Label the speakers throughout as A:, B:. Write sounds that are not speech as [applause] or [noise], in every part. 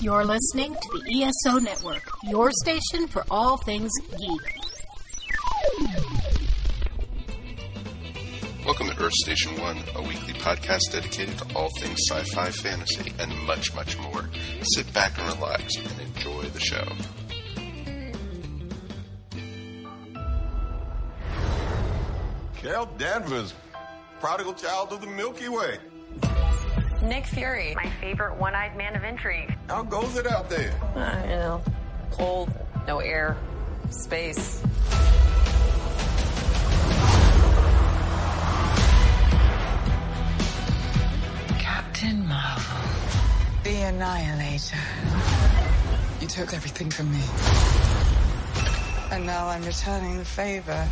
A: You're listening to the ESO Network, your station for all things geek.
B: Welcome to Earth Station One, a weekly podcast dedicated to all things sci fi, fantasy, and much, much more. Sit back and relax and enjoy the show.
C: Carol Danvers, prodigal child of the Milky Way.
D: Nick Fury, my favorite one-eyed man of intrigue.
C: How goes it out there?
D: Uh, you know, cold, no air, space.
E: Captain Marvel. The Annihilator. You took everything from me. And now I'm returning the favor.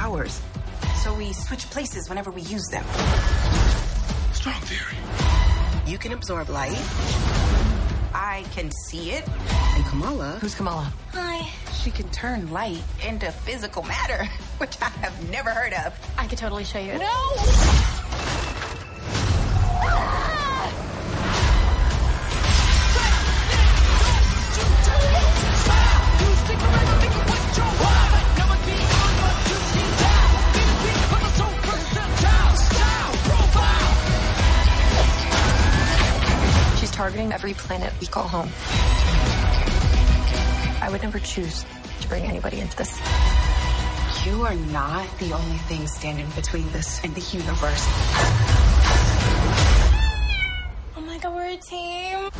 F: Powers. So we switch places whenever we use them.
B: Strong theory.
F: You can absorb light. I can see it. And Kamala,
E: Who's Kamala?
F: hi, she can turn light into physical matter, [laughs] which I have never heard of.
D: I could totally show you. She's every planet we call home. I would never choose to bring anybody into this.
F: You are not the only thing standing between this and the universe.
D: Oh my god, we're a team.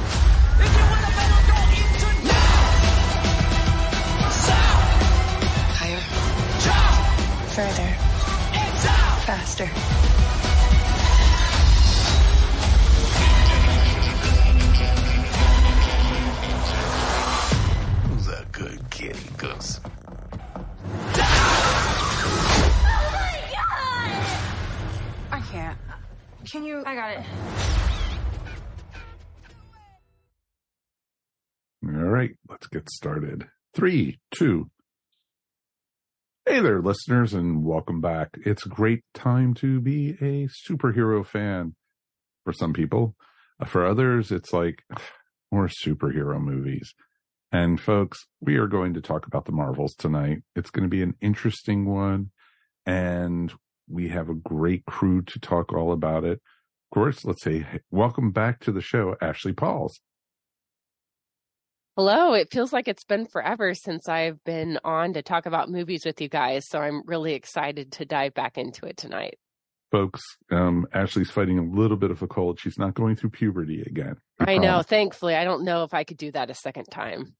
E: Higher.
D: Further. Faster.
G: Get started. Three, two. Hey there, listeners, and welcome back. It's a great time to be a superhero fan for some people. Uh, For others, it's like more superhero movies. And folks, we are going to talk about the Marvels tonight. It's going to be an interesting one, and we have a great crew to talk all about it. Of course, let's say welcome back to the show, Ashley Pauls.
H: Hello. It feels like it's been forever since I've been on to talk about movies with you guys. So I'm really excited to dive back into it tonight.
G: folks. Um, Ashley's fighting a little bit of a cold. She's not going through puberty again.
H: I know. Thankfully, I don't know if I could do that a second time.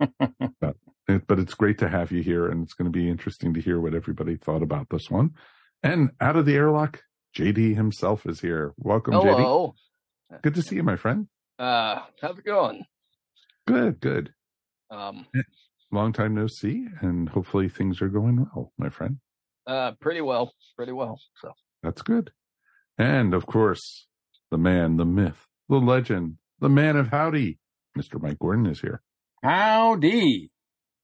H: [laughs]
G: It- but it's great to have you here, and it's going to be interesting to hear what everybody thought about this one. And out of the airlock, JD himself is here. Welcome, JD.
I: Hello.
G: Good to see you, my friend.
I: Uh, how's it going?
G: Good, good.
I: Um,
G: Long time no see, and hopefully things are going well, my friend.
I: uh, pretty well, pretty well. So,
G: That's good. And of course, the man, the myth, the legend, the man of howdy, Mr. Mike Gordon is here.
I: howdy.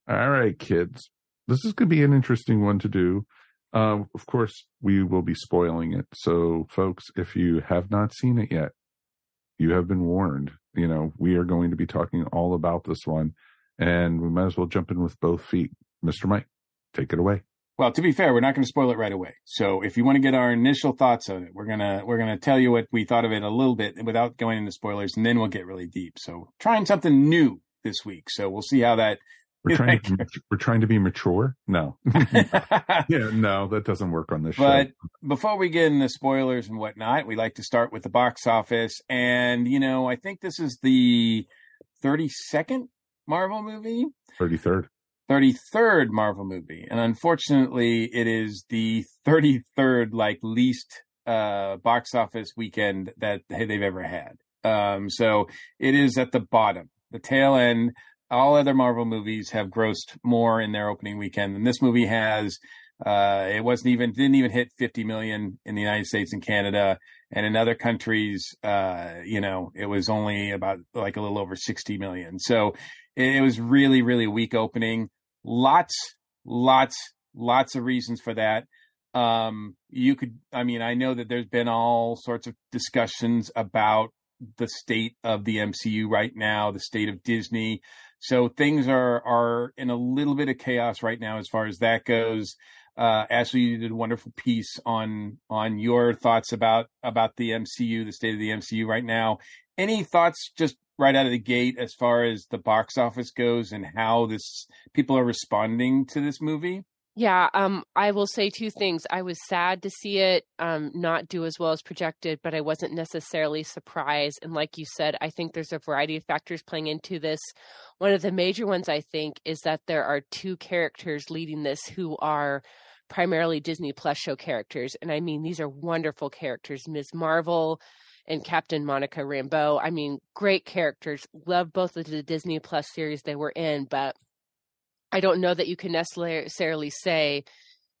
G: All right, kids. This is going to be an interesting one to do. Uh, of course, we will be spoiling it. So, folks, if you have not seen it yet, you have been warned. You know, we are going to be talking all about this one, and we might as well jump in with both feet. Mr. Mike, take it away.
I: Well, to be fair, we're not going to spoil it right away. So, if you want to get our initial thoughts on it, we're gonna we're gonna tell you what we thought of it a little bit without going into spoilers, and then we'll get really deep. So, trying something new this week. So, we'll see how that.
G: We're trying to be, we're trying to be mature. No, [laughs] [laughs] yeah, no, that doesn't work on this
I: But
G: show.
I: before we get into spoilers and whatnot, we like to start with the box office. And, you know, I think this is the 32nd Marvel movie,
G: Thirty third.
I: 33rd Marvel movie. And unfortunately, it is the 33rd, like, least uh, box office weekend that they've ever had. Um, so it is at the bottom, the tail end. All other Marvel movies have grossed more in their opening weekend than this movie has. Uh, it wasn't even didn't even hit 50 million in the United States and Canada, and in other countries, uh, you know, it was only about like a little over 60 million. So it, it was really really weak opening. Lots, lots, lots of reasons for that. Um, you could, I mean, I know that there's been all sorts of discussions about the state of the MCU right now, the state of Disney. So things are are in a little bit of chaos right now as far as that goes. Uh, Ashley, you did a wonderful piece on on your thoughts about about the MCU, the state of the MCU right now. Any thoughts just right out of the gate as far as the box office goes and how this people are responding to this movie?
H: Yeah, um, I will say two things. I was sad to see it um, not do as well as projected, but I wasn't necessarily surprised. And like you said, I think there's a variety of factors playing into this. One of the major ones, I think, is that there are two characters leading this who are primarily Disney Plus show characters. And I mean, these are wonderful characters Ms. Marvel and Captain Monica Rambeau. I mean, great characters. Love both of the Disney Plus series they were in, but I don't know that you can necessarily say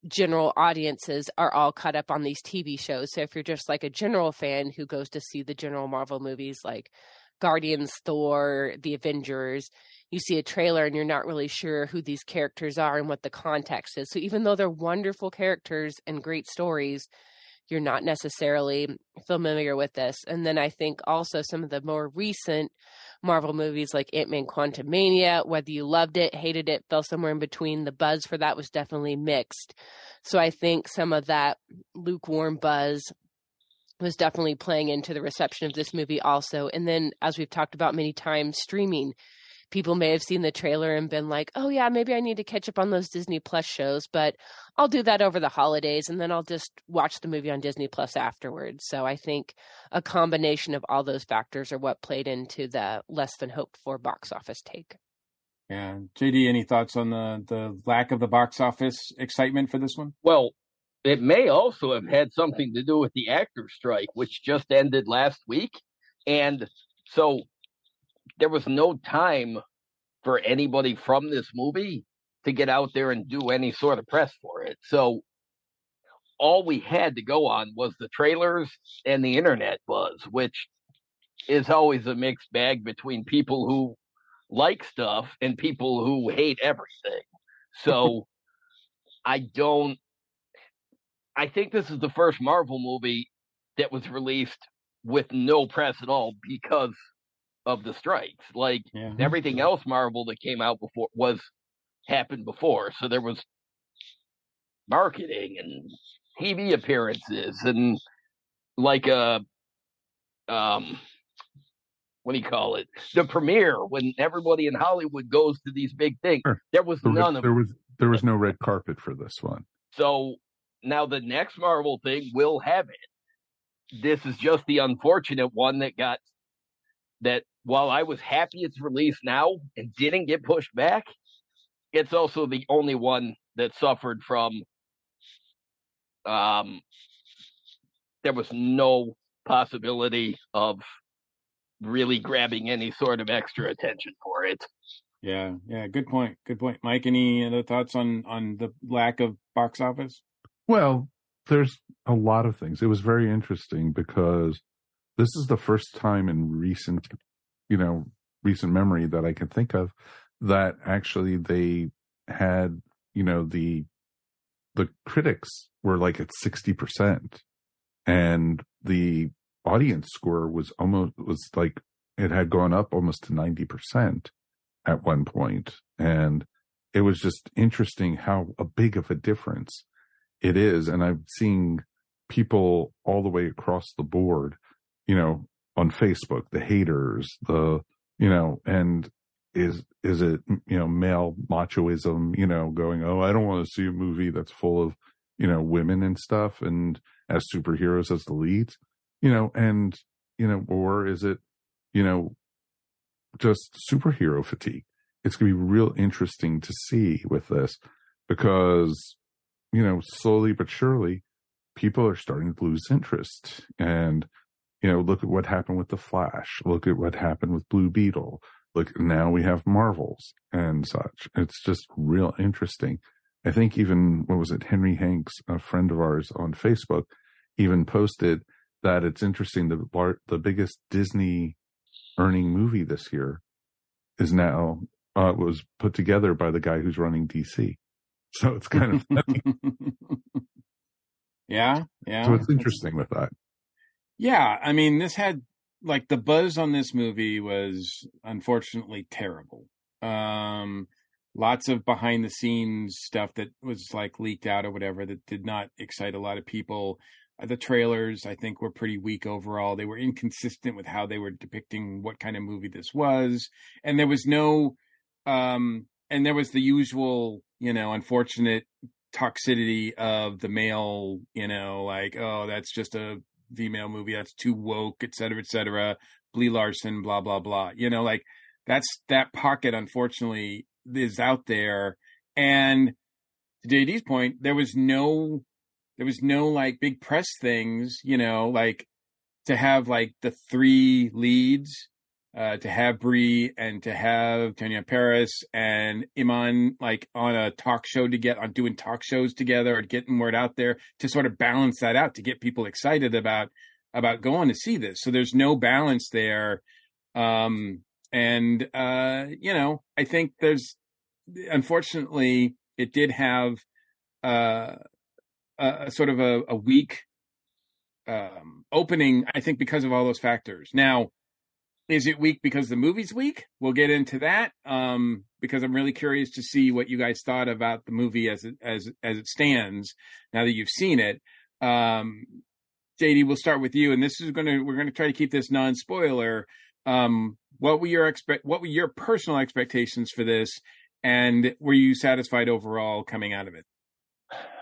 H: general audiences are all caught up on these TV shows. So if you're just like a general fan who goes to see the general Marvel movies like Guardians, Thor, The Avengers, you see a trailer and you're not really sure who these characters are and what the context is. So even though they're wonderful characters and great stories, you're not necessarily familiar with this. And then I think also some of the more recent Marvel movies like Ant Man Quantumania, whether you loved it, hated it, fell somewhere in between, the buzz for that was definitely mixed. So I think some of that lukewarm buzz was definitely playing into the reception of this movie also. And then, as we've talked about many times, streaming people may have seen the trailer and been like, oh, yeah, maybe I need to catch up on those Disney Plus shows, but I'll do that over the holidays and then I'll just watch the movie on Disney Plus afterwards. So I think a combination of all those factors are what played into the less than hoped for box office take.
I: Yeah. JD, any thoughts on the, the lack of the box office excitement for this one?
J: Well, it may also have had something to do with the actor strike, which just ended last week. And so there was no time for anybody from this movie to get out there and do any sort of press for it. So all we had to go on was the trailers and the internet buzz, which is always a mixed bag between people who like stuff and people who hate everything. So I don't I think this is the first Marvel movie that was released with no press at all because of the strikes. Like yeah. everything else Marvel that came out before was happened before. So there was marketing and TV appearances and like a um what do you call it? The premiere when everybody in Hollywood goes to these big things. Sure. There was
G: there
J: none
G: was,
J: of
G: there was there was no red carpet for this one.
J: So now the next Marvel thing will have it. This is just the unfortunate one that got that while I was happy it's released now and didn't get pushed back, it's also the only one that suffered from um there was no possibility of really grabbing any sort of extra attention for it.
I: Yeah, yeah, good point. Good point. Mike, any other thoughts on on the lack of box office?
G: Well, there's a lot of things. It was very interesting because this is the first time in recent you know, recent memory that I can think of that actually they had, you know, the the critics were like at 60% and the audience score was almost was like it had gone up almost to 90% at one point. And it was just interesting how a big of a difference it is. And i'm seeing people all the way across the board you know on Facebook, the haters, the, you know, and is, is it, you know, male machoism, you know, going, oh, I don't want to see a movie that's full of, you know, women and stuff and as superheroes as the leads, you know, and, you know, or is it, you know, just superhero fatigue? It's going to be real interesting to see with this because, you know, slowly but surely people are starting to lose interest and, you know, look at what happened with the Flash. Look at what happened with Blue Beetle. Look, now we have Marvels and such. It's just real interesting. I think even what was it, Henry Hanks, a friend of ours on Facebook, even posted that it's interesting the the biggest Disney earning movie this year is now uh, was put together by the guy who's running DC. So it's kind of [laughs]
I: yeah, yeah.
G: So it's interesting with that.
I: Yeah, I mean, this had like the buzz on this movie was unfortunately terrible. Um, lots of behind the scenes stuff that was like leaked out or whatever that did not excite a lot of people. Uh, the trailers, I think, were pretty weak overall. They were inconsistent with how they were depicting what kind of movie this was, and there was no, um, and there was the usual, you know, unfortunate toxicity of the male, you know, like, oh, that's just a female movie, that's too woke, et cetera, et cetera. Brie Larson, blah blah blah. You know, like that's that pocket. Unfortunately, is out there. And to JD's point, there was no, there was no like big press things, you know, like to have like the three leads, uh, to have Brie and to have Teyonah Parris and Iman like on a talk show to get on doing talk shows together or getting word out there to sort of balance that out to get people excited about about going to see this. So there's no balance there. Um, and uh, you know, I think there's unfortunately it did have uh, a, sort of a, a weak um, opening. I think because of all those factors. Now, is it weak because the movie's weak? We'll get into that um, because I'm really curious to see what you guys thought about the movie as it as as it stands now that you've seen it. Um, JD, we'll start with you, and this is going to we're going to try to keep this non spoiler. Um, what were your expect what were your personal expectations for this and were you satisfied overall coming out of it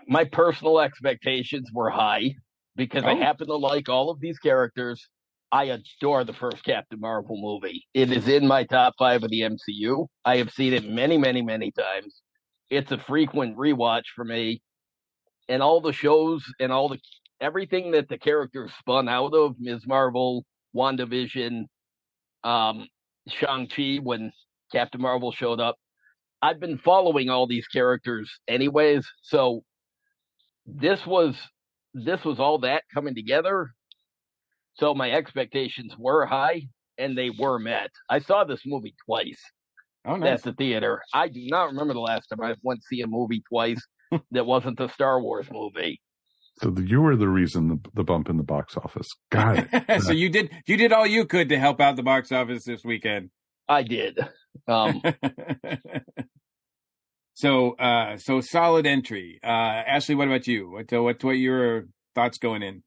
J: my personal expectations were high because oh. i happen to like all of these characters i adore the first captain marvel movie. It is in my top five of the mcu i have seen it many many many times. It's a frequent rewatch for me. And all the shows and all the everything that the characters spun out of ms. Marvel wandavision um, Shang-Chi when Captain Marvel showed up. I've been following all these characters anyways, so this was this was all that coming together. So my expectations were high and they were met. I saw this movie twice
I: oh, nice.
J: at the theater. I do not remember the last time I went to see a movie twice [laughs] that wasn't the Star Wars movie.
G: So you were the reason the, the bump in the box office. Got
I: it. [laughs] so you did you did all you could to help out the box office this weekend.
J: I did. Um, [laughs]
I: so uh, so solid entry. Uh, Ashley, what about you? What what what your thoughts going in?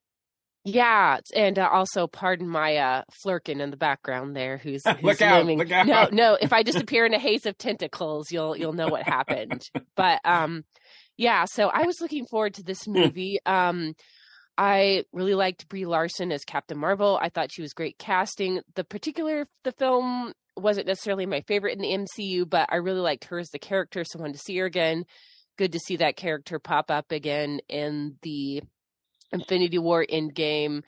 H: Yeah, and uh, also pardon my uh Flerken in the background there. Who's, [laughs] who's
I: look out? Look out!
H: No, no. If I [laughs] disappear in a haze of tentacles, you'll you'll know what happened. but um, yeah, so I was looking forward to this hmm. movie. um, I really liked Brie Larson as Captain Marvel. I thought she was great casting. The particular the film wasn't necessarily my favorite in the MCU, but I really liked her as the character, so I wanted to see her again. Good to see that character pop up again in the Infinity War Endgame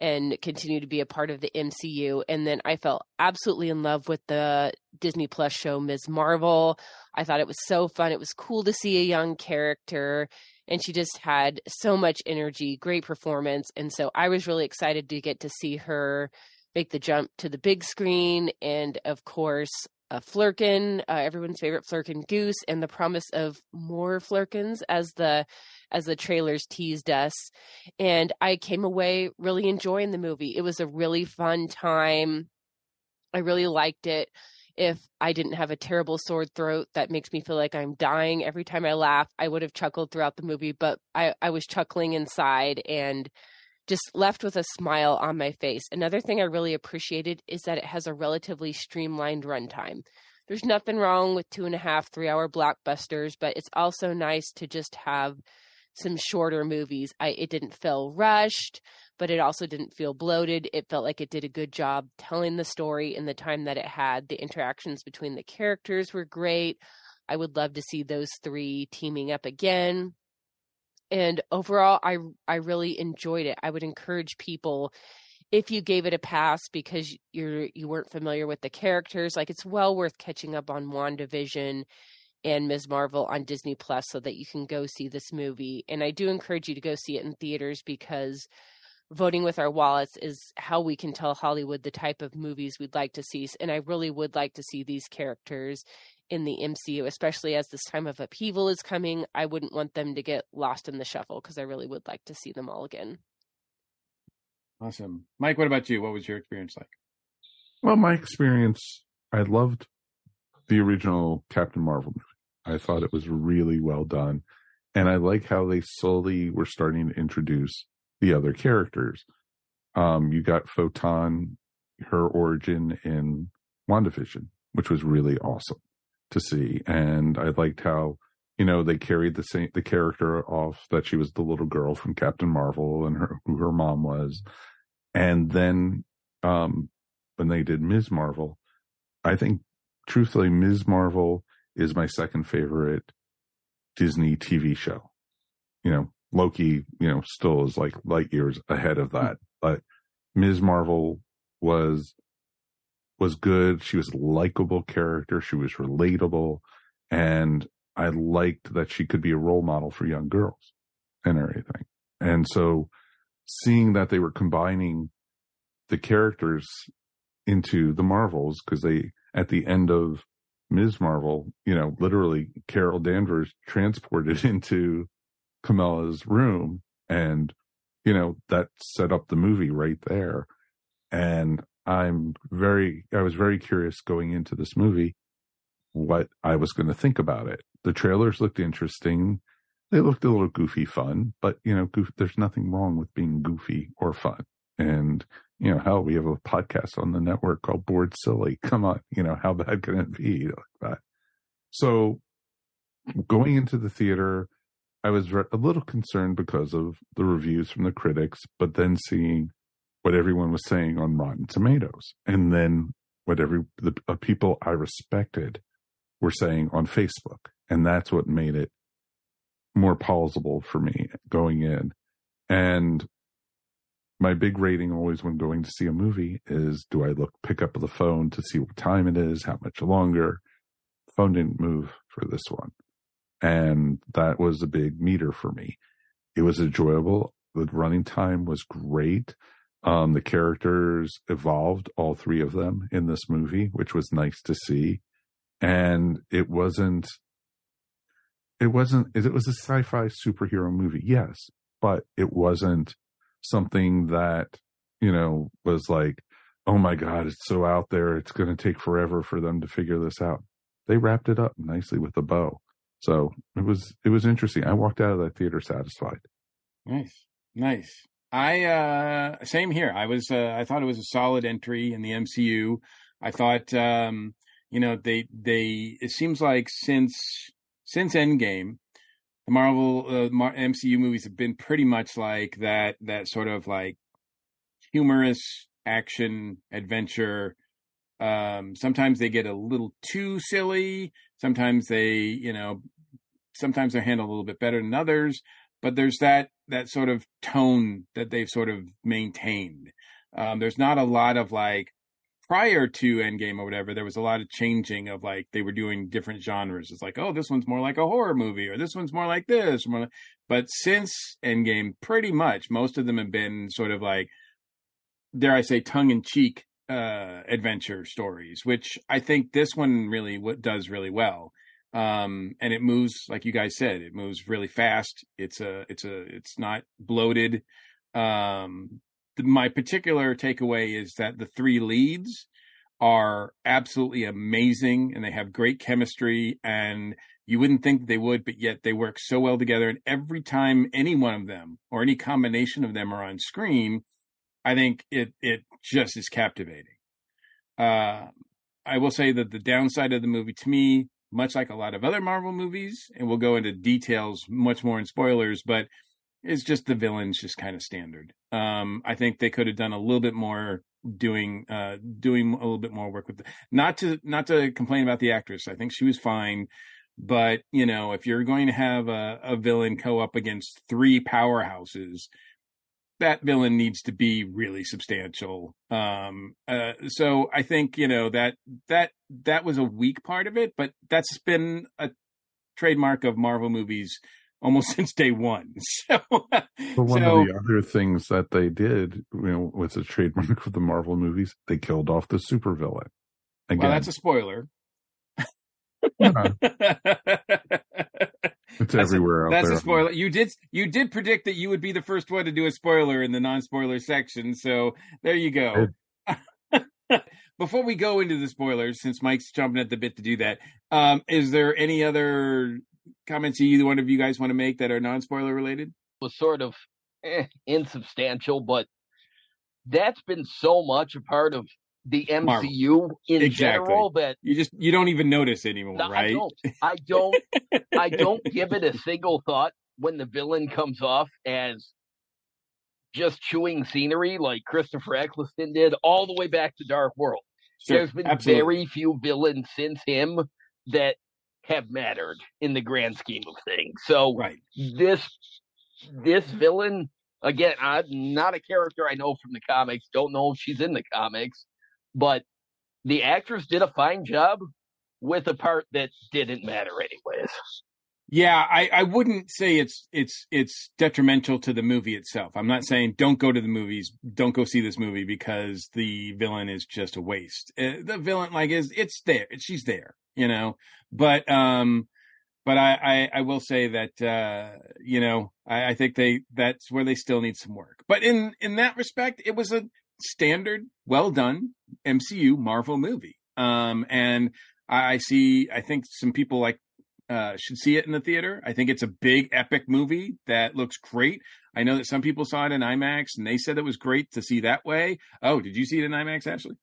H: and continue to be a part of the MCU. And then I fell absolutely in love with the Disney Plus show Ms. Marvel. I thought it was so fun. It was cool to see a young character and she just had so much energy, great performance. And so I was really excited to get to see her make the jump to the big screen. And of course, a Flerken, uh, everyone's favorite Flerken goose, and the promise of more Flerkens as the as the trailers teased us. And I came away really enjoying the movie. It was a really fun time. I really liked it. If I didn't have a terrible sore throat that makes me feel like I'm dying every time I laugh, I would have chuckled throughout the movie, but I, I was chuckling inside and just left with a smile on my face. Another thing I really appreciated is that it has a relatively streamlined runtime. There's nothing wrong with two and a half, three hour blockbusters, but it's also nice to just have some shorter movies. I it didn't feel rushed, but it also didn't feel bloated. It felt like it did a good job telling the story in the time that it had. The interactions between the characters were great. I would love to see those three teaming up again. And overall I I really enjoyed it. I would encourage people if you gave it a pass because you're you weren't familiar with the characters, like it's well worth catching up on WandaVision and Ms. Marvel on Disney Plus so that you can go see this movie. And I do encourage you to go see it in theaters because voting with our wallets is how we can tell Hollywood the type of movies we'd like to see. And I really would like to see these characters in the MCU, especially as this time of upheaval is coming. I wouldn't want them to get lost in the shuffle because I really would like to see them all again.
I: Awesome. Mike, what about you? What was your experience like?
G: Well, my experience, I loved the original Captain Marvel movie. I thought it was really well done. And I like how they slowly were starting to introduce the other characters. Um, you got Photon, her origin in WandaVision, which was really awesome to see. And I liked how, you know, they carried the same, the character off that she was the little girl from Captain Marvel and her, who her mom was. And then, um, when they did Ms. Marvel, I think truthfully, Ms. Marvel is my second favorite Disney TV show. You know, Loki, you know, still is like light years ahead of that, but Ms. Marvel was was good. She was a likable character. She was relatable. And I liked that she could be a role model for young girls and everything. And so seeing that they were combining the characters into the Marvels, because they, at the end of Ms. Marvel, you know, literally Carol Danvers transported [laughs] into Kamala's room and, you know, that set up the movie right there. And I'm very, I was very curious going into this movie what I was going to think about it. The trailers looked interesting. They looked a little goofy fun, but you know, goof, there's nothing wrong with being goofy or fun. And, you know, hell, we have a podcast on the network called Bored Silly. Come on, you know, how bad can it be like that? So going into the theater, I was a little concerned because of the reviews from the critics, but then seeing what everyone was saying on Rotten Tomatoes, and then what every the uh, people I respected were saying on Facebook, and that's what made it more palatable for me going in. And my big rating always when going to see a movie is do I look pick up the phone to see what time it is, how much longer? Phone didn't move for this one. And that was a big meter for me. It was enjoyable. The running time was great. Um, the characters evolved, all three of them in this movie, which was nice to see. And it wasn't, it wasn't, it was a sci-fi superhero movie. Yes, but it wasn't something that, you know, was like, oh my God, it's so out there. It's going to take forever for them to figure this out. They wrapped it up nicely with a bow. So it was, it was interesting. I walked out of that theater satisfied.
I: Nice. Nice. I uh same here. I was uh, I thought it was a solid entry in the MCU. I thought um you know they they it seems like since since Endgame the Marvel uh, MCU movies have been pretty much like that that sort of like humorous action adventure um sometimes they get a little too silly sometimes they you know sometimes they're handled a little bit better than others but there's that that sort of tone that they've sort of maintained. Um, there's not a lot of like prior to Endgame or whatever. There was a lot of changing of like they were doing different genres. It's like, oh, this one's more like a horror movie, or this one's more like this. More like... But since Endgame, pretty much most of them have been sort of like, dare I say, tongue in cheek uh, adventure stories, which I think this one really does really well um, and it moves like you guys said it moves really fast. It's a it's a it's not bloated. Um, my particular takeaway is that the three leads are absolutely amazing and they have great chemistry and you wouldn't think they would but yet they work so well together. And every time any one of them or any combination of them are on screen i think it it just is captivating. Uh, i will say that the downside of the movie to me much like a lot of other Marvel movies, and we'll go into details much more in spoilers, but it's just the villains just kind of standard. Um, I think they could have done a little bit more doing uh, doing a little bit more work with the, not to not to complain about the actress. I think she was fine, but you know, if you're going to have a, a villain co up against three powerhouses, that villain needs to be really substantial. Um, uh, so I think you know that that that was a weak part of it, but that's been a trademark of Marvel movies almost [laughs] since day one. [laughs] So,
G: But one
I: so
G: of the other things that they did, you know, was a trademark of the Marvel movies. They killed off the supervillain. Again,
I: well, that's a spoiler.
G: Yeah. [laughs] it's [laughs]
I: That's a-
G: everywhere out
I: That's
G: there.
I: a spoiler. You did you did predict that you would be the first one to do a spoiler in the non-spoiler section, so there you go. [laughs] Before we go into the spoilers, since Mike's jumping at the bit to do that, um, is there any other comments either one of you guys want to make that are non-spoiler related?
J: was sort of eh, insubstantial, but that's been so much a part of the
I: Marvel.
J: MCU in
I: Exactly.
J: general that
I: You just you don't even notice anymore,
J: No,
I: right?
J: I don't. I don't. I [laughs] don't give it a single thought when the villain comes off as just chewing scenery like Christopher Eccleston did all the way back to Dark World.
I: Sure,
J: There's been
I: absolutely.
J: very few villains since him that have mattered in the grand scheme of things. So
I: right.
J: this this villain again, I'm not a character I know from the comics. Don't know if she's in the comics, but the actress did a fine job with a part that didn't matter anyways.
I: Yeah, I, I wouldn't say it's it's it's detrimental to the movie itself. I'm not saying don't go to the movies, don't go see this movie because the villain is just a waste. Uh, the villain, like, is it's there, she's there, you know. But um, but I I, I will say that uh, you know, I, I think they that's where they still need some work. But in in that respect, it was a standard, well done MCU Marvel movie. Um, and I, see, I think some people like uh, should see it in the theater. I think it's a big, epic movie that looks great. I know that some people saw it in IMAX and they said it was great to see that way. Oh, did you see it in IMAX, Ashley?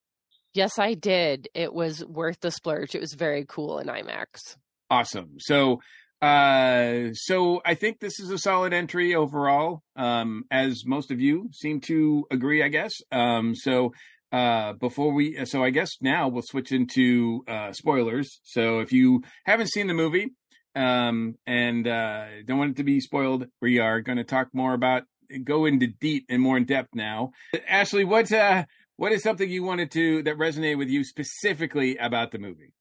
H: Yes, I did. It was worth the splurge. It was very cool in IMAX.
I: Awesome. So, uh, so I think this is a solid entry overall, um, as most of you seem to agree, I guess. Um, so, uh, before we, so I guess now we'll switch into, uh, spoilers. So if you haven't seen the movie, um, and, uh, don't want it to be spoiled, we are going to talk more about, go into deep and more in depth now. Ashley, what, uh, what is something you wanted to, that resonated with you specifically about the movie?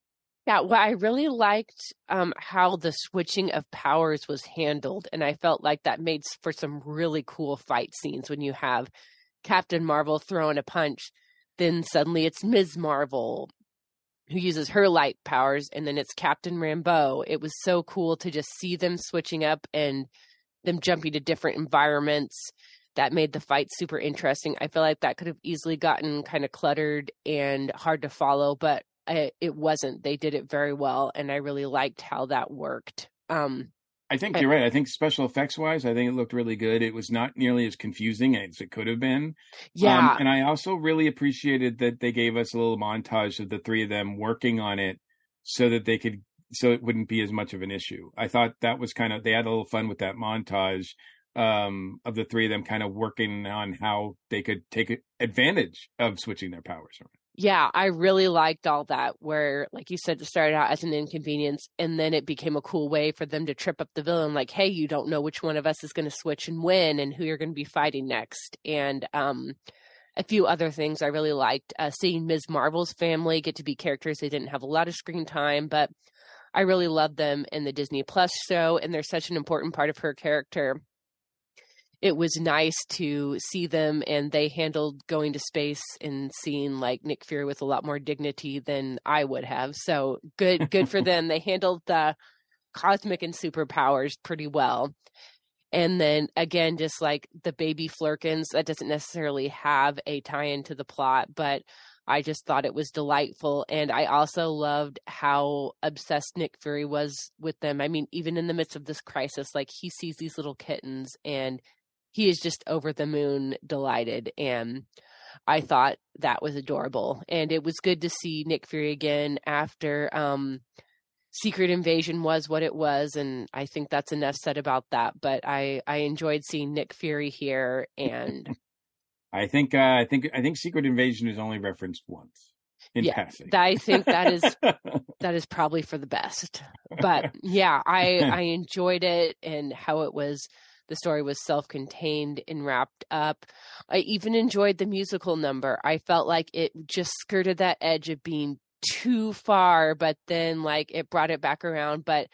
H: Yeah, well, I really liked um, how the switching of powers was handled, and I felt like that made for some really cool fight scenes when you have Captain Marvel throwing a punch, then suddenly it's Ms. Marvel who uses her light powers, and then it's Captain Rambeau. It was so cool to just see them switching up and them jumping to different environments. That made the fight super interesting. I feel like that could have easily gotten kind of cluttered and hard to follow, but I, it wasn't. They did it very well, and I really liked how that worked. Um,
I: I think you're right. I think special effects wise, I think it looked really good. It was not nearly as confusing as it could have been.
H: yeah,
I: Um, and I also really appreciated that they gave us a little montage of the three of them working on it so that they could, so it wouldn't be as much of an issue. I thought that was kind of, they had a little fun with that montage um, of the three of them kind of working on how they could take advantage of switching their powers around.
H: Yeah, I really liked all that. Where, like you said, it started out as an inconvenience, and then it became a cool way for them to trip up the villain. Like, hey, you don't know which one of us is going to switch and win, and who you're going to be fighting next, and um, a few other things I really liked. Uh, seeing Ms. Marvel's family get to be characters they didn't have a lot of screen time, but I really loved them in the Disney Plus show, and they're such an important part of her character. It was nice to see them, and they handled going to space and seeing like Nick Fury with a lot more dignity than I would have. So good, good for them. They handled the cosmic and superpowers pretty well. And then again, just like the baby Flerkens, that doesn't necessarily have a tie into the plot, but I just thought it was delightful. And I also loved how obsessed Nick Fury was with them. I mean, even in the midst of this crisis, like he sees these little kittens and he is just over the moon delighted. And I thought that was adorable. And it was good to see Nick Fury again after um Secret Invasion was what it was, and I think that's enough said about that. But I I enjoyed seeing Nick Fury here, and [laughs]
I: I think, uh, I think, I think Secret Invasion is only referenced once in
H: yeah,
I: passing.
H: I think that is [laughs] that is probably for the best. But yeah, I I enjoyed it and how it was. The story was self-contained and wrapped up. I even enjoyed the musical number. I felt like it just skirted that edge of being too far, but then like it brought it back around. But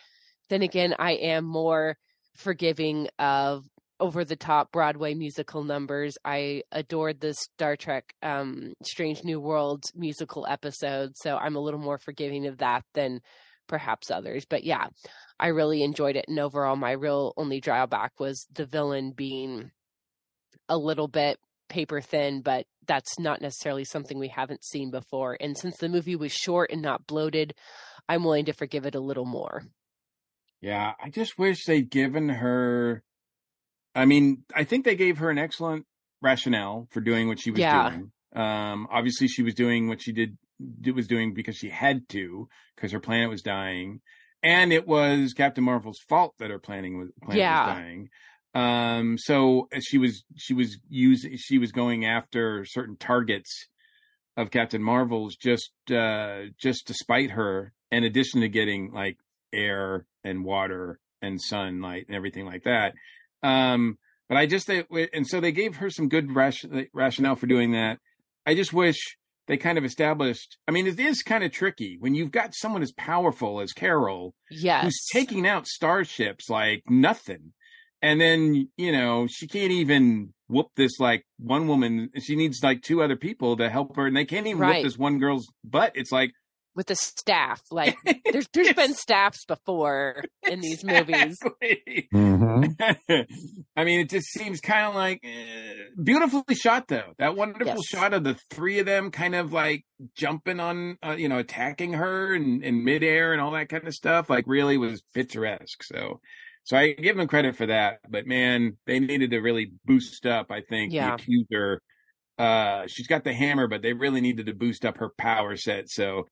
H: then again, I am more forgiving of over the top Broadway musical numbers. I adored the Star Trek um, Strange New Worlds musical episode, so I'm a little more forgiving of that than perhaps others. But yeah, I really enjoyed it. And overall, my real only drawback was the villain being a little bit paper thin, but that's not necessarily something we haven't seen before. And since the movie was short and not bloated, I'm willing to forgive it a little more.
I: Yeah, I just wish they'd given her. I mean, I think they gave her an excellent rationale for doing what she was
H: Yeah.
I: doing. Um, obviously, she was doing what she did, did was doing because she had to, because her planet was dying, and it was Captain Marvel's fault that her planning was planet
H: Yeah.
I: was dying. Um, so uh, she was she was using she was going after certain targets of Captain Marvel's just uh just despite her, in addition to getting like air and water and sunlight and everything like that. Um, but I just they, and so they gave her some good ration, rationale for doing that. I just wish they kind of established. I mean, it is kind of tricky when you've got someone as powerful as Carol,
H: Yes.
I: who's taking out starships like nothing, and then you know she can't even whoop this like one woman. She needs like two other people to help her, and they can't even
H: Right.
I: whoop this one girl's butt. It's like
H: with the staff. Like [laughs] there's there's been staffs before in these movies.
I: Exactly.
G: Mm-hmm. [laughs]
I: I mean, it just seems kind of like eh, beautifully shot, though. That wonderful
H: Yes.
I: shot of the three of them kind of like jumping on, uh, you know, attacking her in, in midair and all that kind of stuff, like really was picturesque. So, so I give them credit for that. But man, they needed to really boost up, I think,
H: Yeah.
I: the accuser. Uh, she's got the hammer, but they really needed to boost up her power set. So,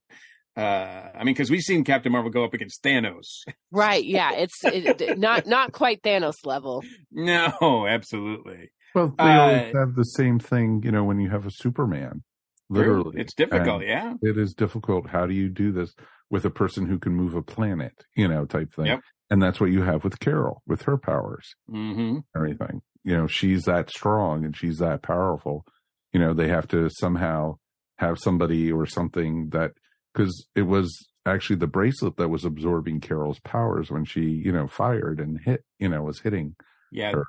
I: uh, I mean, because we've seen Captain Marvel go up against Thanos.
H: Right. Yeah. It's it, it- not not quite Thanos level. [laughs]
I: No, absolutely.
G: Well, they
I: Uh,
G: always have the same thing, you know, when you have a Superman. Literally.
I: It's difficult,
G: And
I: yeah.
G: It is difficult. How do you do this with a person who can move a planet, you know, type thing?
I: Yep.
G: And that's what you have with Carol, with her powers,
I: Mm-hmm.
G: everything. You know, she's that strong and she's that powerful. You know, they have to somehow have somebody or something that, because it was actually the bracelet that was absorbing Carol's powers when she, you know, fired and hit, you know, was hitting
I: Yeah,
G: her.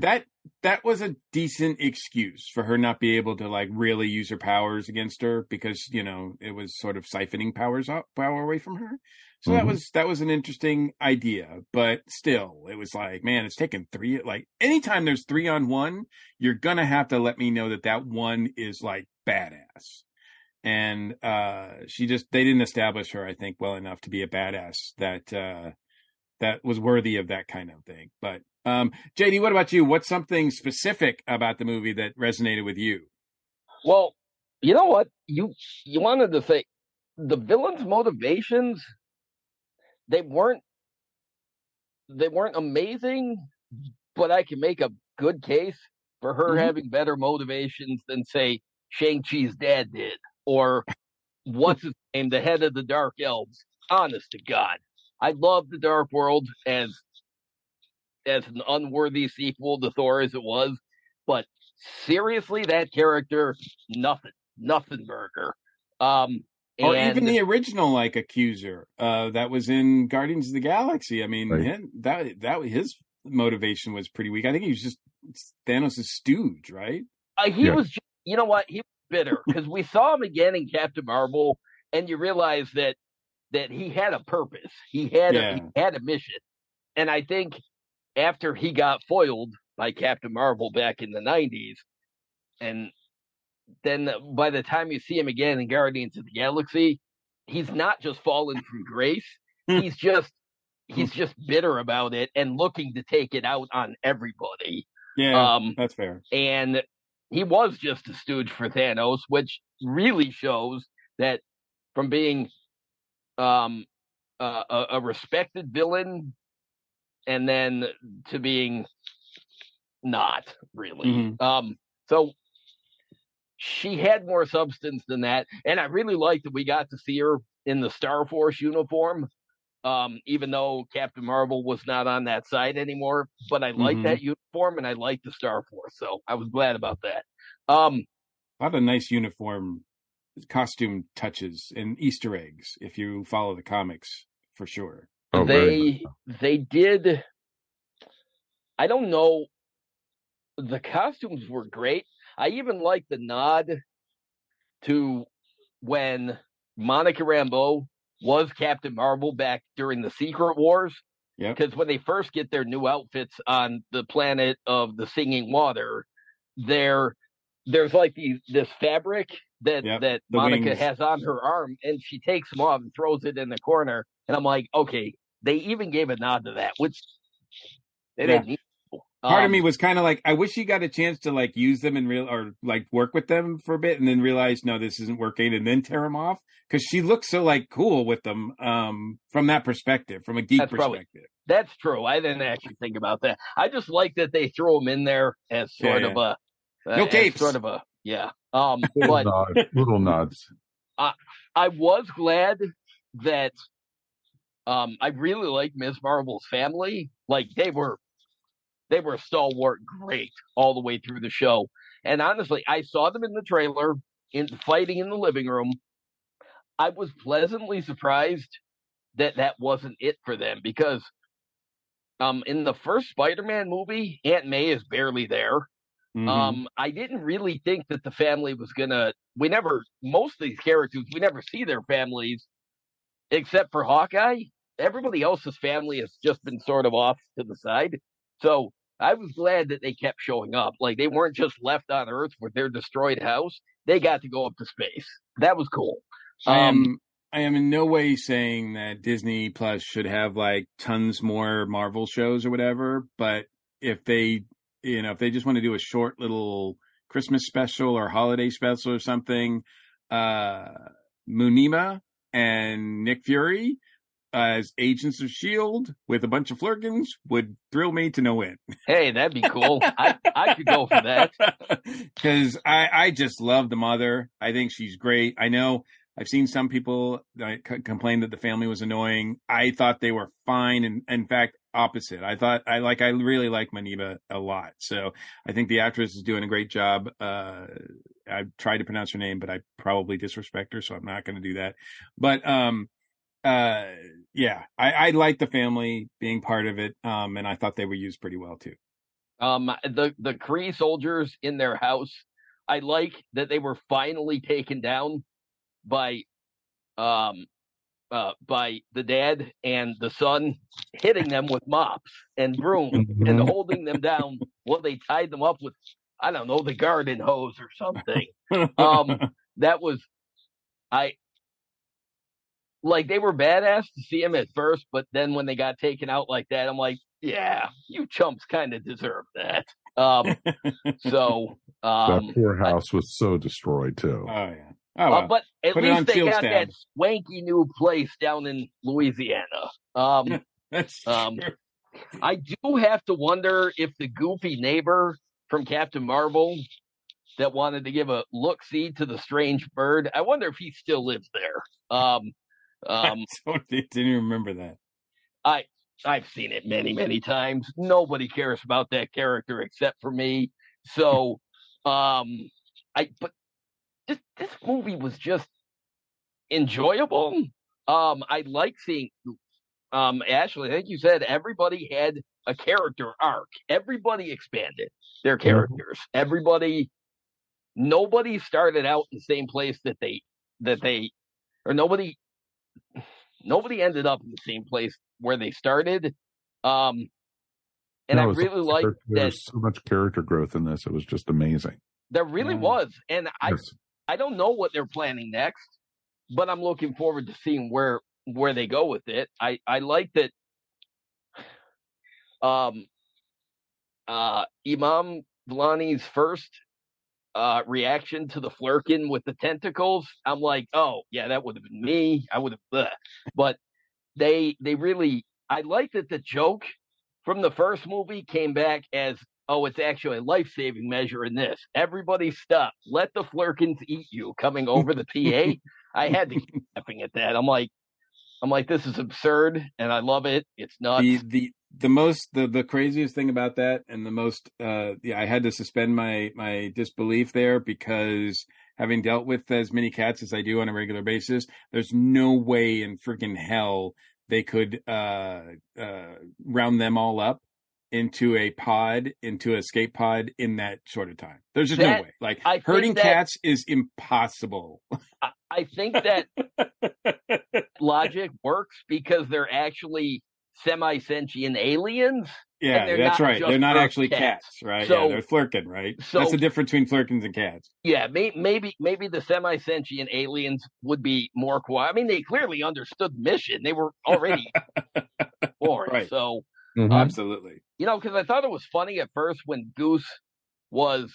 I: that that was a decent excuse for her not be able to like really use her powers against her because you know it was sort of siphoning powers up power away from her. So that
G: Mhm.
I: was that was an interesting idea, but still, it was like, man, it's taken three. Like anytime there's three on one, you're gonna have to let me know that that one is like badass. And uh she just they didn't establish her, I think, well enough to be a badass that uh that was worthy of that kind of thing. But um JD, what about you? What's something specific about the movie that resonated with you?
J: Well, you know what? You you wanted to say the villain's motivations they weren't they weren't amazing, but I can make a good case for her
I: Mhm.
J: having better motivations than say Shang-Chi's dad did or [laughs] what's his name, the head of the Dark Elves. Honest to God. I love the Dark World as as an unworthy sequel to Thor as it was, but seriously, that character, nothing, nothing burger. Um,
I: Or
J: and
I: even the original like accuser uh that was in Guardians of the Galaxy. I mean,
G: Right.
I: him, that that his motivation was pretty weak. I think he was just Thanos' stooge, right?
J: uh, he
G: Yeah.
J: was, ju- you know what, he was bitter because we saw him again in Captain Marvel, and you realize that that he had a purpose, he had a, he had a mission, and I think after he got foiled by Captain Marvel back in the '90s, and then by the time you see him again in Guardians of the Galaxy, he's not just fallen [laughs] from grace. he's just he's just bitter about it and looking to take it out on everybody.
I: Yeah,
J: Um,
I: that's fair.
J: and he was just a stooge for Thanos, which really shows that from being um uh, a, a respected villain and then to being not really.
I: Mhm.
J: Um so she had more substance than that and I really liked that we got to see her in the Star Force uniform. Um, even though Captain Marvel was not on that side anymore, but I like
I: Mhm.
J: that uniform and I like the Star Force, so I was glad about that. Um,
I: A lot of nice uniform costume touches and Easter eggs if you follow the comics for sure.
G: Oh,
J: they they did. I don't know. The costumes were great. I even like the nod to when Monica Rambeau was Captain Marvel back during the Secret Wars.
I: Yeah.
J: Because when they first get their new outfits on the planet of the Singing Water, there there's like these this fabric that
I: Yep,
J: that
I: the
J: Monica
I: wings.
J: has on her arm, and she takes them off and throws it in the corner. And I'm like, okay, they even gave a nod to that, which they
I: Yeah.
J: didn't need. To.
I: Part of
J: Um,
I: me was kind of like, I wish he got a chance to like use them and real or like work with them for a bit, and then realize no, this isn't working, and then tear them off because she looks so like cool with them um from that perspective, from a geek
J: That's probably-
I: perspective.
J: That's true. I didn't actually think about that. I just like that they throw them in there as sort
I: yeah.
J: of a
I: No
J: as
I: capes.
J: sort of a yeah. Um,
G: little,
J: but
G: nod, little nods.
J: I I was glad that um I really liked Ms. Marvel's family. Like they were they were stalwart great all the way through the show. And honestly, I saw them in the trailer in fighting in the living room. I was pleasantly surprised that that wasn't it for them because um in the first Spider-Man movie, Aunt May is barely there.
I: Mhm.
J: Um, I didn't really think that the family was gonna. We never, most of these characters, we never see their families, except for Hawkeye. Everybody else's family has just been sort of off to the side. So I was glad that they kept showing up. Like they weren't just left on Earth with their destroyed house. They got to go up to space. That was cool.
I: I
J: Um,
I: am I am in no way saying that Disney Plus should have like tons more Marvel shows or whatever, but if they you know, if they just want to do a short little Christmas special or holiday special or something, uh Muneeba and Nick Fury as agents of Shield with a bunch of Flerkens would thrill me to no end.
J: hey, that'd be cool. I I could go for that. [laughs]
I: because I, I just love the mother. I think she's great. I know I've seen some people c- complain that the family was annoying. I thought they were fine, and in fact, opposite. I thought I like I really like Muneeba a lot. So I think the actress is doing a great job. Uh, I've tried to pronounce her name, but I probably disrespect her, so I'm not going to do that. But um, uh, yeah, I, I like the family being part of it, um, and I thought they were used pretty well too.
J: Um, the the Kree soldiers in their house. I like that they were finally taken down by, um, uh, by the dad and the son hitting them with mops and brooms and
G: Mhm.
J: holding them down while they tied them up with, I don't know, the garden hose or something. Um, [laughs] that was, I. Like they were badass to see him at first, but then when they got taken out like that, I'm like, yeah, you chumps kind of deserve that. Um, so, [laughs] um,
G: that poor house was so destroyed too.
I: Oh yeah. Oh,
J: uh, but at
I: Put
J: least they
I: field
J: got
I: stab.
J: that swanky new place down in Louisiana. Um, [laughs]
I: That's
J: um,
I: true.
J: I do have to wonder if the goofy neighbor from Captain Marvel that wanted to give a look see to the strange bird, I wonder if he still lives there. Um, [laughs] um,
I: I didn't remember that.
J: I I've seen it many many times. Nobody cares about that character except for me. So, um, I but this this movie was just enjoyable. Um, I like seeing. Um, Ashley, I think you said everybody had a character arc. Everybody expanded their characters. Everybody, nobody started out in the same place that they that they, or nobody nobody ended up in the same place where they started. Um, and
G: No,
J: I really like that
G: There's so much character growth in this. It was just amazing.
J: there really
I: Yeah.
J: was. And I,
G: Yes.
J: I don't know what they're planning next, but I'm looking forward to seeing where where they go with it. I I like that. Um, uh, Iman Vellani's first uh reaction to the Flerken with the tentacles, I'm like, oh yeah, that would have been me. I would have, but they they really. I like that the joke from the first movie came back as oh, it's actually a life saving measure in this. Everybody stop. Let the Flerkens eat you coming over the PA. I had to keep [laughs] laughing at that. I'm like, I'm like, this is absurd and I love it. It's nuts.
I: the the the most the the craziest thing about that and the most uh yeah i had to suspend my my disbelief there because having dealt with as many cats as i do on a regular basis there's no way in freaking hell they could uh, uh, round them all up into a pod, into a escape pod in that sort of time. There's just
J: That-
I: no way. Like
J: I
I: herding
J: that-
I: cats is impossible.
J: I, I think that [laughs] logic works because they're actually semi-sentient aliens.
I: Yeah, that's right. They're not actually cats, right?
J: So,
I: yeah, they're Flerken, right?
J: so-
I: that's the difference between Flerkens and cats.
J: yeah, may, maybe maybe the semi-sentient aliens would be more quiet. I mean, they clearly understood mission. They were already [laughs] born.
I: Right.
J: So
G: Mhm.
I: Absolutely.
J: you know, because I thought it was funny at first when Goose was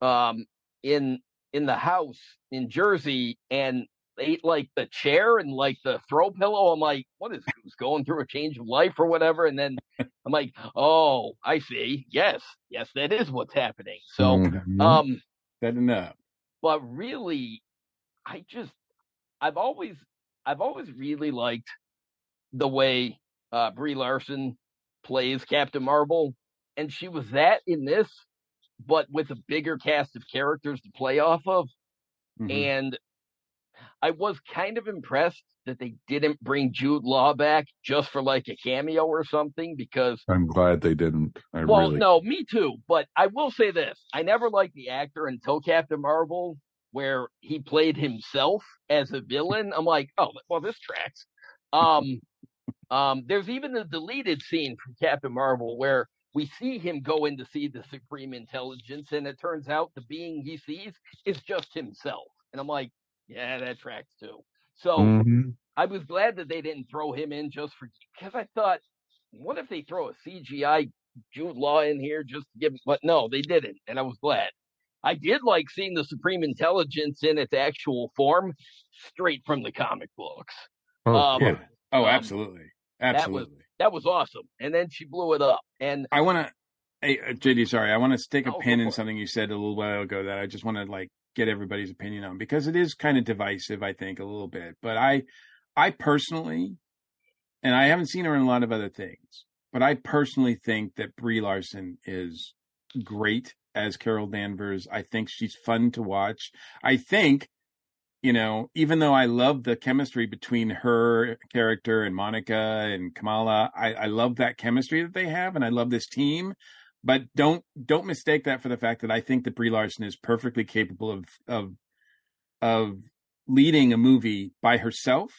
J: um in in the house in Jersey and ate like the chair and like the throw pillow. I'm like, what is Goose going through a change of life or whatever? And then I'm like, oh, I see. Yes, yes, that is what's happening. So,
G: Mhm.
J: um,
I: Setting up.
J: but really, I just I've always I've always really liked the way uh Brie Larson plays Captain Marvel, and she was that in this, but with a bigger cast of characters to play off of.
I: Mhm.
J: And I was kind of impressed that they didn't bring Jude Law back just for like a cameo or something because
G: I'm glad they didn't. I
J: well,
G: really.
J: no, me too. But I will say this: I never liked the actor until Captain Marvel, where he played himself as a villain. I'm like, oh, well, this tracks. Um, um, there's even a deleted scene from Captain Marvel where we see him go in to see the Supreme Intelligence, and it turns out the being he sees is just himself. And I'm like, yeah, that tracks too. So
G: Mhm.
J: I was glad that they didn't throw him in just for because I thought, what if they throw a CGI Jude Law in here just to give? But no, they didn't, and I was glad. I did like seeing the Supreme Intelligence in its actual form, straight from the comic books.
G: Oh,
J: um,
G: yeah.
I: Oh,
J: Um,
I: absolutely.
J: That was
I: Absolutely.
J: that was awesome, and then she blew it up. And
I: I want to, hey, uh, JD, sorry, I want to stick a
J: Oh,
I: pin in something you said a little while ago that I just want to like get everybody's opinion on because it is kind of divisive, I think, a little bit. But I, I personally, and I haven't seen her in a lot of other things, but I personally think that Brie Larson is great as Carol Danvers. I think she's fun to watch. I think, you know, even though I love the chemistry between her character and Monica and Kamala, I, I love that chemistry that they have, and I love this team. But don't don't mistake that for the fact that I think that Brie Larson is perfectly capable of of of leading a movie by herself.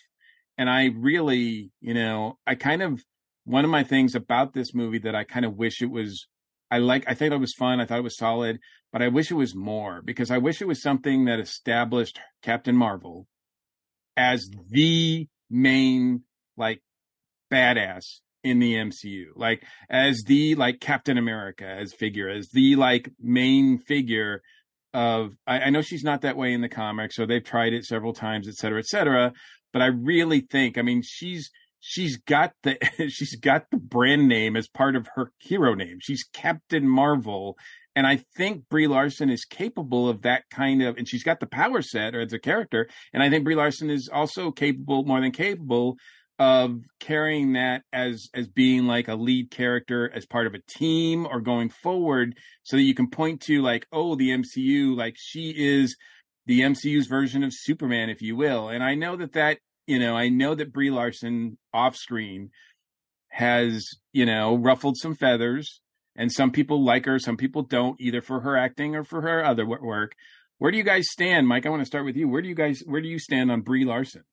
I: And I really, you know, I kind of one of my things about this movie that I kind of wish it was I like I thought it was fun, I thought it was solid, but I wish it was more because I wish it was something that established Captain Marvel as the main like badass in the MCU. Like as the like Captain America as figure, as the like main figure of I, I know she's not that way in the comics, so they've tried it several times, et cetera, et cetera. But I really think, I mean, she's she's got the [laughs] she's got the brand name as part of her hero name. She's Captain Marvel. And I think Brie Larson is capable of that kind of, and she's got the power set or as a character. And I think Brie Larson is also capable, more than capable, of carrying that as as being like a lead character as part of a team or going forward so that you can point to like oh the MCU like she is the MCU's version of Superman if you will. And I know that that you know I know that Brie Larson off screen has you know ruffled some feathers and some people like her some people don't either for her acting or for her other work. Where do you guys stand? Mike I want to start with you. Where do you guys where do you stand on Brie Larson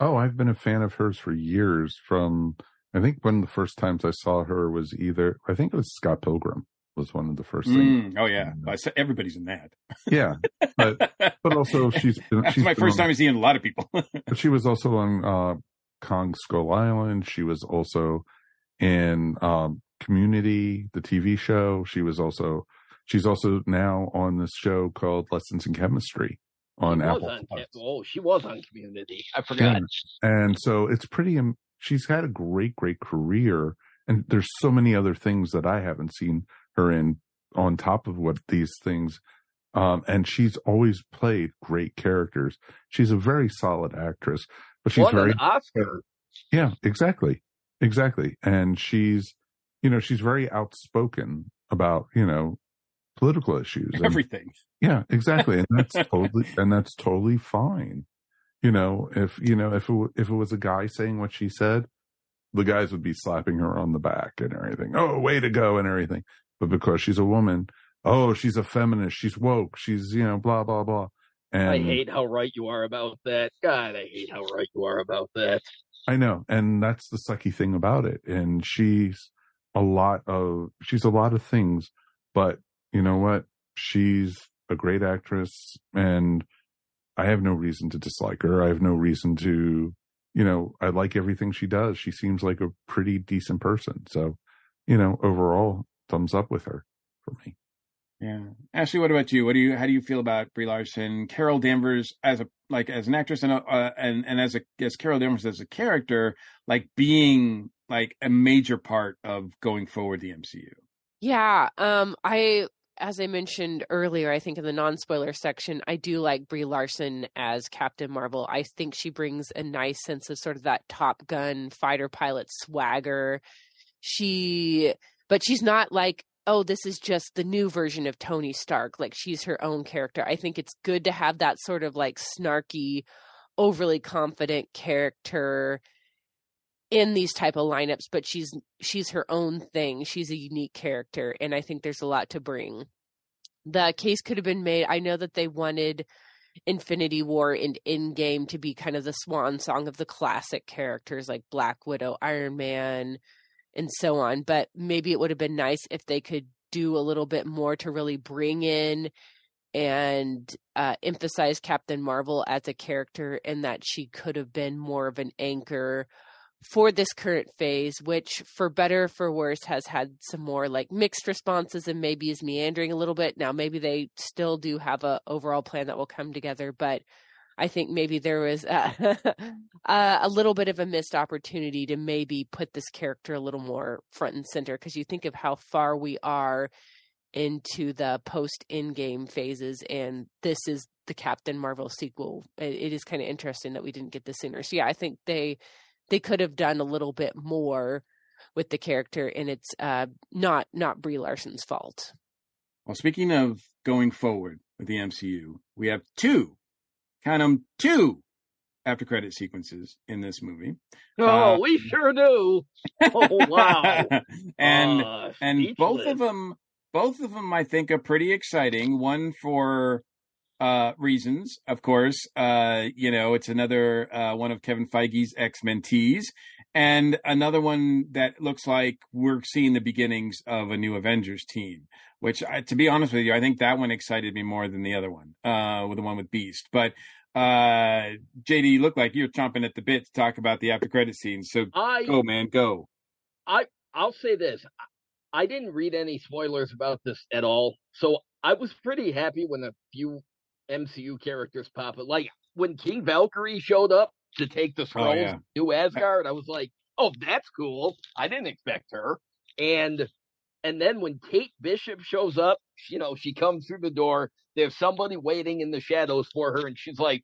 G: Oh, I've been a fan of hers for years. From I think one of the first times I saw her was either I think it was Scott Pilgrim was one of the first things.
I: Mm, oh yeah, everybody's in that.
G: Yeah, but but also [laughs] she's been.
I: That's
G: she's
I: my
G: been
I: first
G: on-
I: time seeing a lot of people. [laughs]
G: But she was also on uh, Kong Skull Island. She was also in um, Community, the TV show. She was also she's also now on this show called Lessons in Chemistry on
J: She
G: Apple.
J: on, oh, she was on Community. I forgot.
G: And so it's pretty. She's had a great, great career, and there's so many other things that I haven't seen her in on top of what these things. Um, and she's always played great characters. She's a very solid actress, but she's
J: Won
G: very
J: Oscar.
G: yeah, exactly. Exactly. And she's, you know, she's very outspoken about, you know, political issues. and-
I: Everything.
G: yeah, exactly. And that's [laughs] totally, and that's totally fine. You know, if, you know, if it, if it was a guy saying what she said, the guys would be slapping her on the back and everything. Oh, way to go and everything. But because she's a woman, oh, she's a feminist, she's woke, she's you know, blah blah blah. And
J: I hate how right you are about that. God, I hate how right you are about that.
G: I know, and that's the sucky thing about it. And she's a lot of she's a lot of things, but you know what? She's a great actress, and I have no reason to dislike her. I have no reason to, you know, I like everything she does. She seems like a pretty decent person. So, you know, overall, thumbs up with her for me.
I: Yeah, Ashley, what about you? What do you? How do you feel about Brie Larson, Carol Danvers as a like as an actress and uh, and and as a as Carol Danvers as a character, like being like a major part of going forward the MCU?
H: Yeah, um, I as I mentioned earlier, I think in the non spoiler section, I do like Brie Larson as Captain Marvel. I think she brings a nice sense of sort of that Top Gun fighter pilot swagger. She, but she's not like, oh, this is just the new version of Tony Stark. Like she's her own character. I think it's good to have that sort of like snarky, overly confident character in these type of lineups but she's she's her own thing. She's a unique character and i think there's a lot to bring. The case could have been made i know that they wanted infinity war and endgame to be kind of the swan song of the classic characters like black widow iron man and so on but maybe it would have been nice if they could do a little bit more to really bring in and uh, emphasize captain marvel as a character and that she could have been more of an anchor for this current phase, which for better for worse has had some more like mixed responses and maybe is meandering a little bit. Now maybe they still do have a overall plan that will come together, but I think maybe there was a, [laughs] a little bit of a missed opportunity to maybe put this character a little more front and center because you think of how far we are into the post Endgame phases and this is the Captain Marvel sequel. it, is kind of interesting that we didn't get this sooner. So yeah, I think they they could have done a little bit more with the character, and it's uh, not not Brie Larson's fault.
I: Well, speaking of going forward with the MCU, we have two, count them two, after credit sequences in this movie.
J: Oh, uh, we sure do. Oh wow! [laughs]
I: and uh, and both of them, both of them, I think, are pretty exciting. One for uh, reasons, of course. Uh, you know, it's another uh, one of Kevin Feige's ex mentees, and another one that looks like we're seeing the beginnings of a new Avengers team. Which, to be honest with you, I think that one excited me more than the other one, uh, with the one with Beast. But uh, JD, you look like you're chomping at the bit to talk about the after credit scene. So I, go, man, go.
J: I I'll say this. I didn't read any spoilers about this at all, so I was pretty happy when a few MCU characters pop up. Like when King Valkyrie showed up to take the scrolls oh, yeah. to Asgard, I was like, "Oh, that's cool." I didn't expect her. And and then when Kate Bishop shows up, you know, she comes through the door. There's somebody waiting in the shadows for her, and she's like,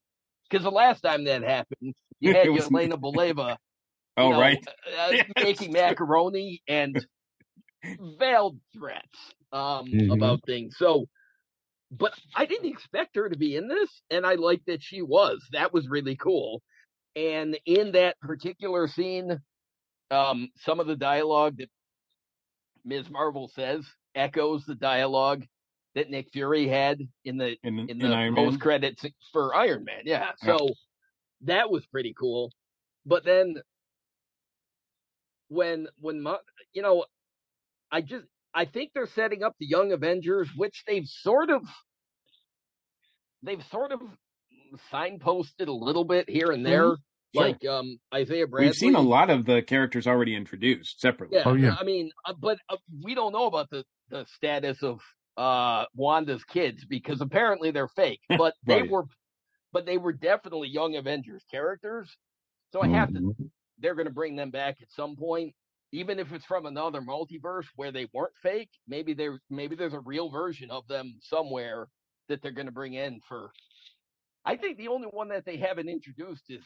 J: because the last time that happened, you [laughs] had Yelena Belova. [laughs]
I: Oh, know, right.
J: uh, [laughs] yes. Making macaroni and veiled threats um, mm-hmm. about things. So but I didn't expect her to be in this, and I liked that she was. That was really cool. And in that particular scene, um, some of the dialogue that Ms. Marvel says echoes the dialogue that Nick Fury had in the in, in the in post credits for Iron Man. Yeah, so yeah. that was pretty cool. But then when when my, you know, I just I think they're setting up the Young Avengers, which they've sort of they've sort of signposted a little bit here and there. Mm-hmm. Sure. Like um, Isaiah Bradley.
I: We've seen a lot of the characters already introduced separately.
J: Yeah, oh, yeah. I mean, uh, but uh, we don't know about the, the status of uh, Wanda's kids because apparently they're fake. [laughs] But they were, but they were definitely Young Avengers characters. So I have mm-hmm. to. They're going to bring them back at some point even if it's from another multiverse where they weren't fake, maybe there's maybe there's a real version of them somewhere that they're going to bring in for. I think the only one that they haven't introduced is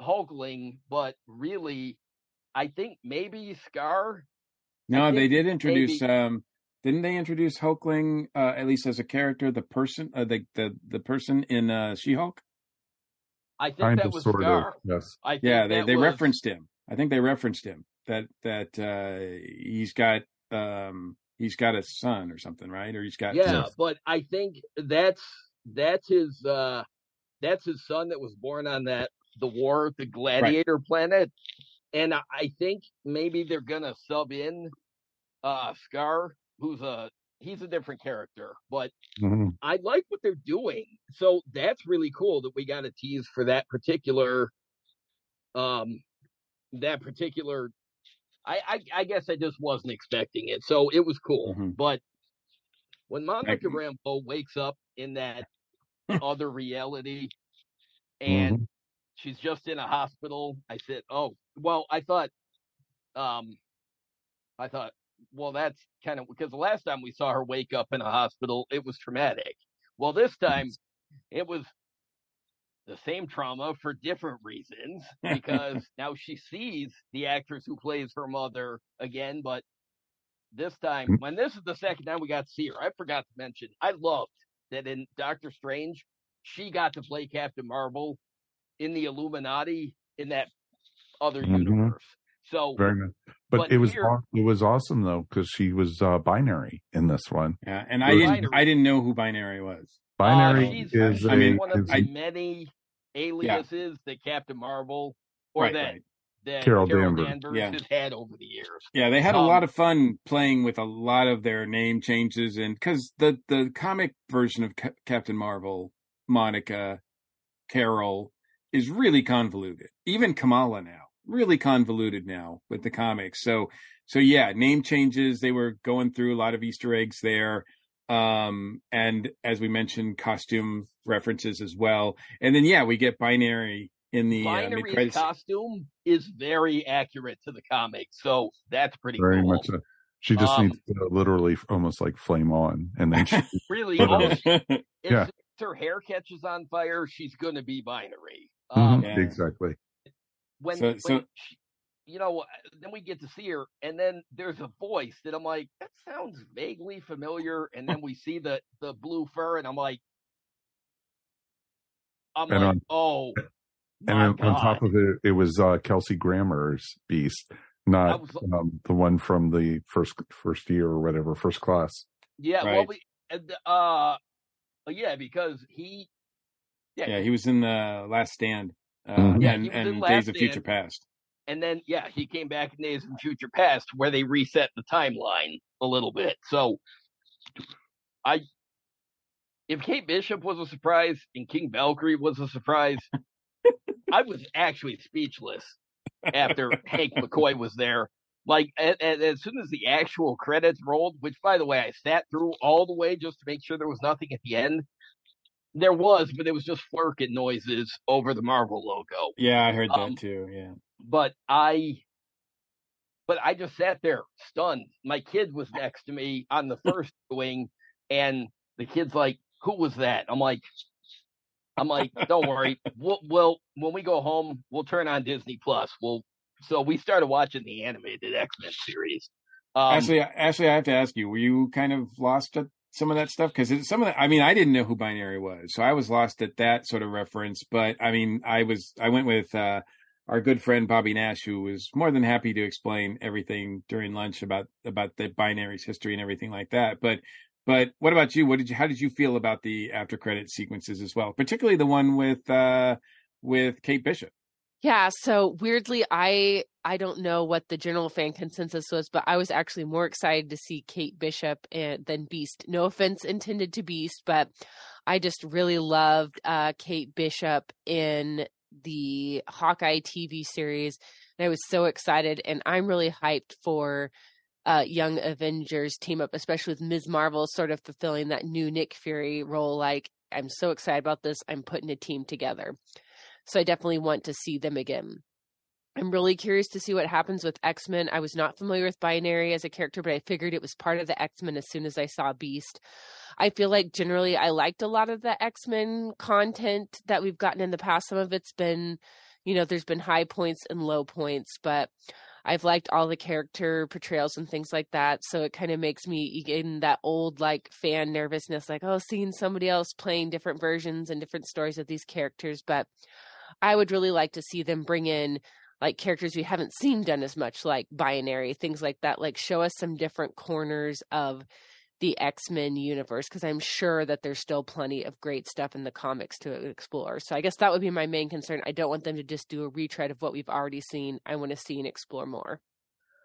J: Hulkling, but really, I think maybe Skaar.
I: No, they did introduce. Maybe, um Didn't they introduce Hulkling uh, at least as a character? The person, uh, the the the person in uh, She-Hulk.
J: I think kind that was Skaar.
G: Of, yes.
I: yeah, they they was, referenced him. I think they referenced him. That that uh, he's got um, he's got a son or something, right? Or he's got
J: yeah. But I think that's that's his uh, that's his son that was born on that the war the gladiator right. planet, and I think maybe they're gonna sub in uh Skaar, who's a he's a different character, but mm-hmm. I like what they're doing. So that's really cool that we got a tease for that particular um that particular I, I, I guess I just wasn't expecting it. So it was cool. Mm-hmm. But when Monica Rambeau wakes up in that [laughs] other reality and mm-hmm. she's just in a hospital, I said, Oh, well, I thought um I thought, well, that's kind of because the last time we saw her wake up in a hospital, it was traumatic. Well, this time it was the same trauma for different reasons [laughs] because now she sees the actress who plays her mother again, but this time, mm. when this is the second time we got to see her, I forgot to mention, I loved that in Doctor Strange, she got to play Captain Marvel in the Illuminati in that other mm-hmm. universe. So
G: very good. But, but it was here, it was awesome though because she was uh, binary in this one.
I: Yeah, and I didn't binary. I didn't know who binary was.
G: Binary uh, is
J: I mean one of the many aliases yeah. that Captain Marvel or right, that right. that Carol, Carol Danvers, Danvers yeah. has had over the years.
I: Yeah, they had um, a lot of fun playing with a lot of their name changes and because the the comic version of C- Captain Marvel, Monica, Carol is really convoluted. Even Kamala now really convoluted now with the comics. So so yeah, name changes. They were going through a lot of Easter eggs there. Um, and as we mentioned, costume references as well. And then yeah, we get binary in the
J: binary uh, costume is very accurate to the comics, so that's pretty
G: very
J: cool.
G: much. So. She just um, needs to literally almost like flame on, and then she [laughs]
J: really, yeah. her hair catches on fire, she's going to be binary. Um,
G: mm-hmm. yeah. Exactly
J: when, so, when so... She, you know, then we get to see her, and then there's a voice that I'm like, that sounds vaguely familiar, and then we see the the blue fur, and I'm like, I'm and like, on, oh.
G: And on, on, top of it, it was uh, Kelsey Grammer's Beast, not was, um, the one from the first first year or whatever, first class.
J: Yeah, right. well, we, uh, yeah, because he,
I: yeah, yeah, he was in the Last Stand uh, mm-hmm. yeah, and, and Days of Future Past.
J: And then, yeah, he came back in Days of Future Past where they reset the timeline a little bit. So, I, if Kate Bishop was a surprise and King Valkyrie was a surprise, I was actually speechless after Hank McCoy was there. Like, and, and as soon as the actual credits rolled, which by the way, I sat through all the way just to make sure there was nothing at the end there was, but it was just Flerken noises over the Marvel logo.
I: Yeah, I heard that um, too. Yeah.
J: But I but I just sat there stunned. My kid was next to me on the first wing and the kid's like, Who was that? I'm like I'm like, don't worry. We'll, we'll when we go home, we'll turn on Disney Plus. We'll so we started watching the animated X Men series.
I: Um, actually, actually, I have to ask you: Were you kind of lost at some of that stuff because some of the i mean i didn't know who binary was so i was lost at that sort of reference but i mean i was i went with uh, our good friend bobby nash who was more than happy to explain everything during lunch about about the binaries history and everything like that. But but what about you? What did you how did you feel about the after credit sequences as well particularly the one with uh with kate bishop?
H: Yeah, so weirdly I I don't know what the general fan consensus was, but I was actually more excited to see Kate Bishop and, than Beast. No offense intended to Beast, but I just really loved uh, Kate Bishop in the Hawkeye TV series. And I was so excited, and I'm really hyped for uh, Young Avengers team up, especially with Ms. Marvel sort of fulfilling that new Nick Fury role. Like, I'm so excited about this. I'm putting a team together. So I definitely want to see them again. I'm really curious to see what happens with X Men. I was not familiar with Binary as a character, but I figured it was part of the X Men as soon as I saw Beast. I feel like generally I liked a lot of the X Men content that we've gotten in the past. Some of it's been, you know, there's been high points and low points, but I've liked all the character portrayals and things like that. So it kind of makes me in that old like fan nervousness, like, oh, seeing somebody else playing different versions and different stories of these characters. But I would really like to see them bring in like characters we haven't seen done as much, like binary things like that. Like show us some different corners of the X Men universe because I'm sure that there's still plenty of great stuff in the comics to explore. So I guess that would be my main concern. I don't want them to just do a retread of what we've already seen. I want to see and explore more.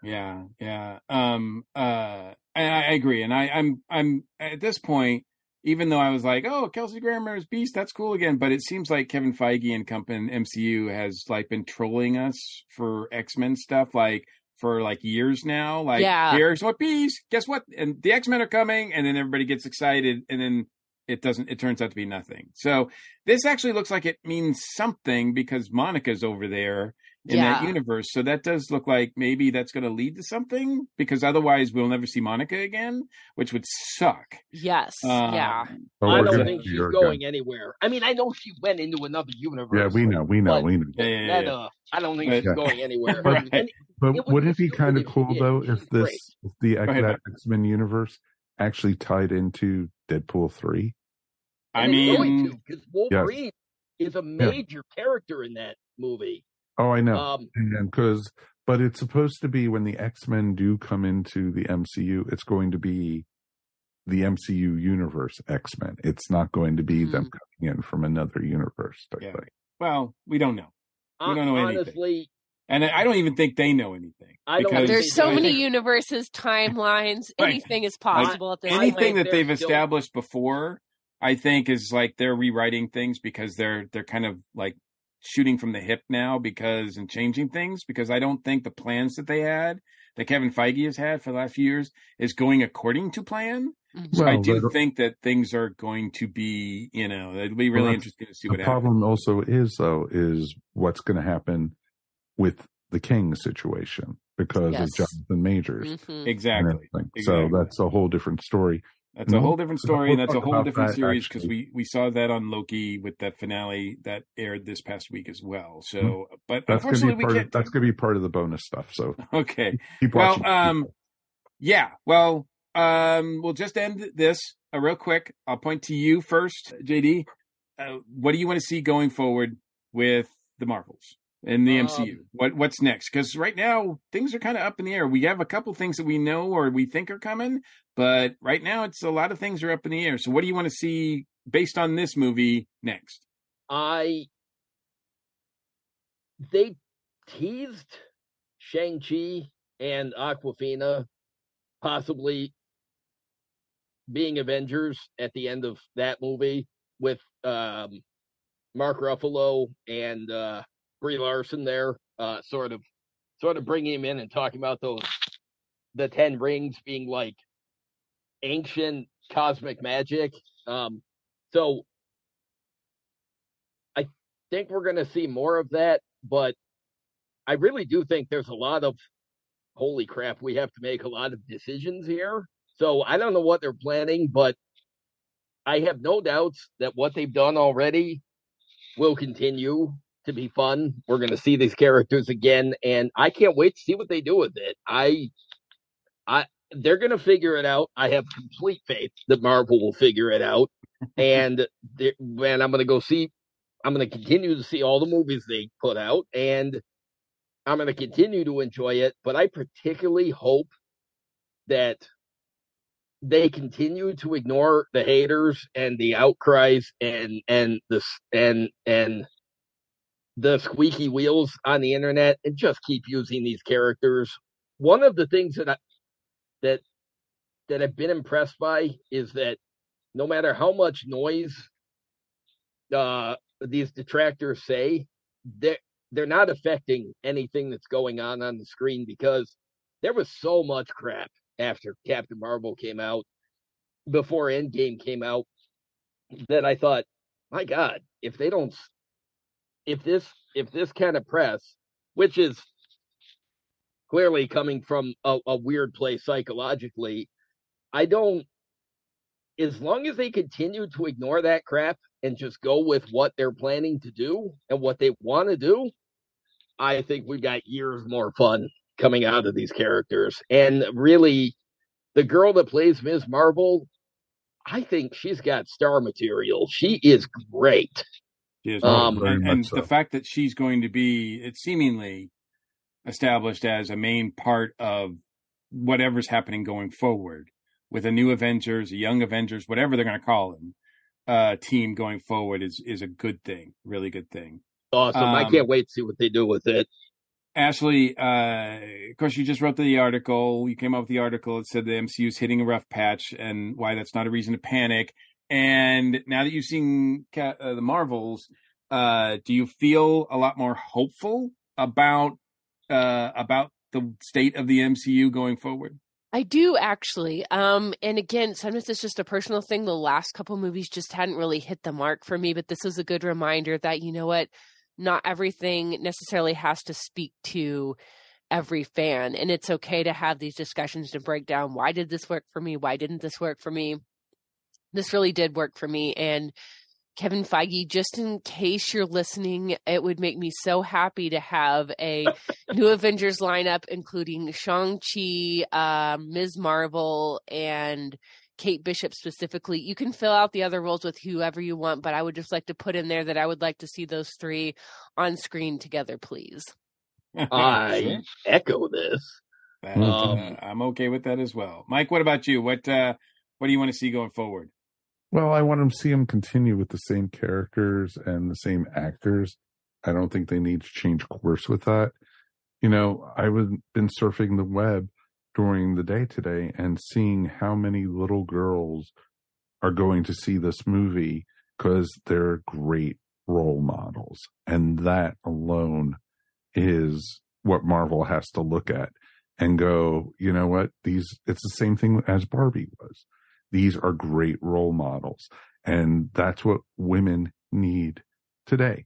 I: Yeah, yeah. Um, uh, I, I agree, and I, I'm, I'm at this point. Even though I was like, "Oh, Kelsey Grammer is Beast," that's cool again, but it seems like Kevin Feige and company MCU has like been trolling us for X Men stuff. Like, for like years now. Like,
H: Yeah.
I: here's what bees. Guess what? And the X Men are coming, and then everybody gets excited, and then it doesn't. It turns out to be nothing. So this actually looks like it means something because Monica's over there in that universe. So that does look like maybe that's going to lead to something because otherwise we'll never see Monica again, which would suck.
H: Yes.
I: Um,
H: yeah.
G: Oh,
J: I don't think she's
G: her
J: going anywhere. I mean, I know she went into another universe.
G: Yeah, we know, we know, we know.
I: Yeah, yeah,
J: That,
I: yeah.
J: uh, I don't think
I: But-
J: she's
G: Yeah.
J: going anywhere.
I: Right.
J: And
G: But
J: It would
G: wouldn't it
J: be
G: be kind of cool
J: she
G: though if this if the
I: Go ahead,
G: that X Men universe actually tied into Deadpool three?
I: I
J: and it's going
I: mean,
J: to, because Wolverine is a major character in that movie.
G: Oh, I know,
J: Um,
G: because but it's supposed to be when the X Men do come into the MCU, it's going to be the MCU universe X Men. It's not going to be them coming in from another universe. Type
I: Yeah.
G: thing.
I: well, we don't know, We don't know anything. and I don't even think they know anything.
J: I don't
I: because
H: There's so many
I: think
H: universes, timelines, [laughs]
I: Right.
H: anything is possible at this
J: I
I: anything
H: point.
I: that
J: they're
I: they've
J: still-
I: established before, I think is like they're rewriting things because they're they're kind of like shooting from the hip now because and changing things because I don't think the plans that they had that Kevin Feige has had for the last few years is going according to plan.
H: Mhm.
I: So I do
G: the-
I: think that things are going to be, you know, it'll be really
G: Well,
I: interesting to see what happens.
G: problem also is though is what's going to happen with the King situation because
H: Yes.
G: of Jonathan Majors.
H: Mhm.
G: and
I: Exactly.
G: So that's a whole different story.
I: That's a whole different story, and that's a whole different series because we we saw that on Loki with that finale that aired this past week as well. So, but
G: That's
I: unfortunately,
G: be part. Of,
I: can't.
G: that's going to be part of the bonus stuff. So [laughs]
I: okay.
G: keep
I: Well, um, yeah. Well, um, we'll just end this uh, real quick. I'll point to you first, JD. Uh, what do you want to see going forward with the Marvels in the
J: Um,
I: MCU? What What's next? Because right now things are kind of up in the air. We have a couple things that we know or we think are coming, but right now it's a lot of things are up in the air. So, what do you want to see based on this movie next?
J: I they teased Shang Chi and Awkwafina possibly being Avengers at the end of that movie with um, Mark Ruffalo and uh, Brie Larson there, uh, sort of sort of bringing him in and talking about those the ten rings being like ancient cosmic magic. Um, so I think we're going to see more of that, but I really do think there's a lot of holy crap, we have to make a lot of decisions here. So I don't know what they're planning, but I have no doubts that what they've done already will continue to be fun. We're going to see these characters again, and I can't wait to see what they do with it. I, I, they're going to figure it out. I have complete faith that Marvel will figure it out, and man, I'm going to go see. I'm going to continue to see all the movies they put out, and I'm going to continue to enjoy it. But I particularly hope that they continue to ignore the haters and the outcries and and the s- and and the squeaky wheels on the internet and just keep using these characters. One of the things that I that that I've been impressed by is that no matter how much noise uh these detractors say, they're they're not affecting anything that's going on on the screen because there was so much crap after Captain Marvel came out, before Endgame came out, that I thought, my God, if they don't, if this, if this kind of press, which is clearly coming from a, a weird place psychologically, I don't, as long as they continue to ignore that crap and just go with what they're planning to do and what they want to do, I think we've got years more fun coming out of these characters. And really, the girl that plays Ms. Marvel, I think she's got star material. She is great.
I: She is
J: Um,
I: and, and
G: much
I: the fact that she's going to be, it's seemingly established as a main part of whatever's happening going forward with a new Avengers, a young Avengers, whatever they're going to call them, uh, team going forward is is a good thing, really good thing.
J: Awesome! Um, I can't wait to see what they do with it.
I: Ashley, uh, of course, you just wrote the article. You came up with the article. It said the MCU is hitting a rough patch, and why that's not a reason to panic. And now that you've seen uh, the Marvels, uh, do you feel a lot more hopeful about uh, about the state of the MCU going forward?
H: I do actually. Um, and again, sometimes it's just a personal thing. The last couple movies just hadn't really hit the mark for me, but this was a good reminder that you know what, not everything necessarily has to speak to every fan, and it's okay to have these discussions to break down why did this work for me, why didn't this work for me. This really did work for me, and Kevin Feige, just in case you're listening, it would make me so happy to have a new Avengers lineup, including Shang-Chi, uh, Ms. Marvel, and Kate Bishop specifically. You can fill out the other roles with whoever you want, but I would just like to put in there that I would like to see those three on screen together, please. [laughs]
J: I echo this.
I: um, uh, I'm okay with that as well. Mike, what about you? What uh, what do you want to see going forward?
G: Well, I want to see them continue with the same characters and the same actors. I don't think they need to change course with that. You know, I've been surfing the web during the day today and seeing how many little girls are going to see this movie because they're great role models. And that alone is what Marvel has to look at and go, you know what? These, it's the same thing as Barbie was these are great role models. And that's what women need today.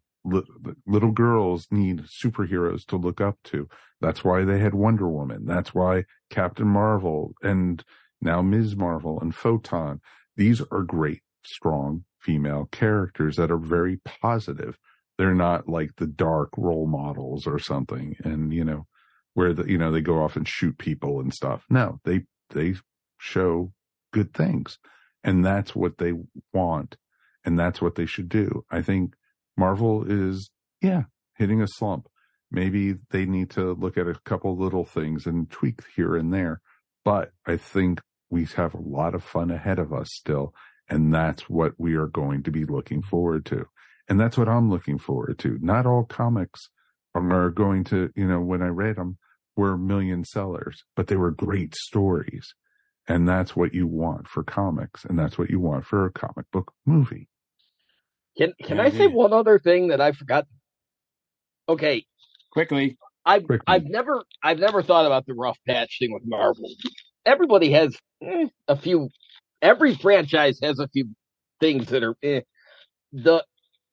G: little girls need superheroes to look up to. That's why they had Wonder Woman. That's why Captain Marvel and now Ms. Marvel and Photon. These are great, strong female characters that are very positive. They're not like the dark role models or something. And, you know, where the, you know, they go off and shoot people and stuff. No, they, they show good things. And that's what they want. And that's what they should do. I think Marvel is, yeah, hitting a slump. Maybe they need to look at a couple little things and tweak here and there. But I think we have a lot of fun ahead of us still. And that's what we are going to be looking forward to. And that's what I'm looking forward to. Not all comics are going to, you know, when I read them, were million sellers, but they were great stories. And that's what you want for comics, and that's what you want for a comic book movie.
J: Can can yeah, I say one other thing that I forgot? Okay,
I: quickly.
J: I've quickly. I've never I've never thought about the rough patch thing with Marvel. Everybody has eh, a few. Every franchise has a few things that are eh. the.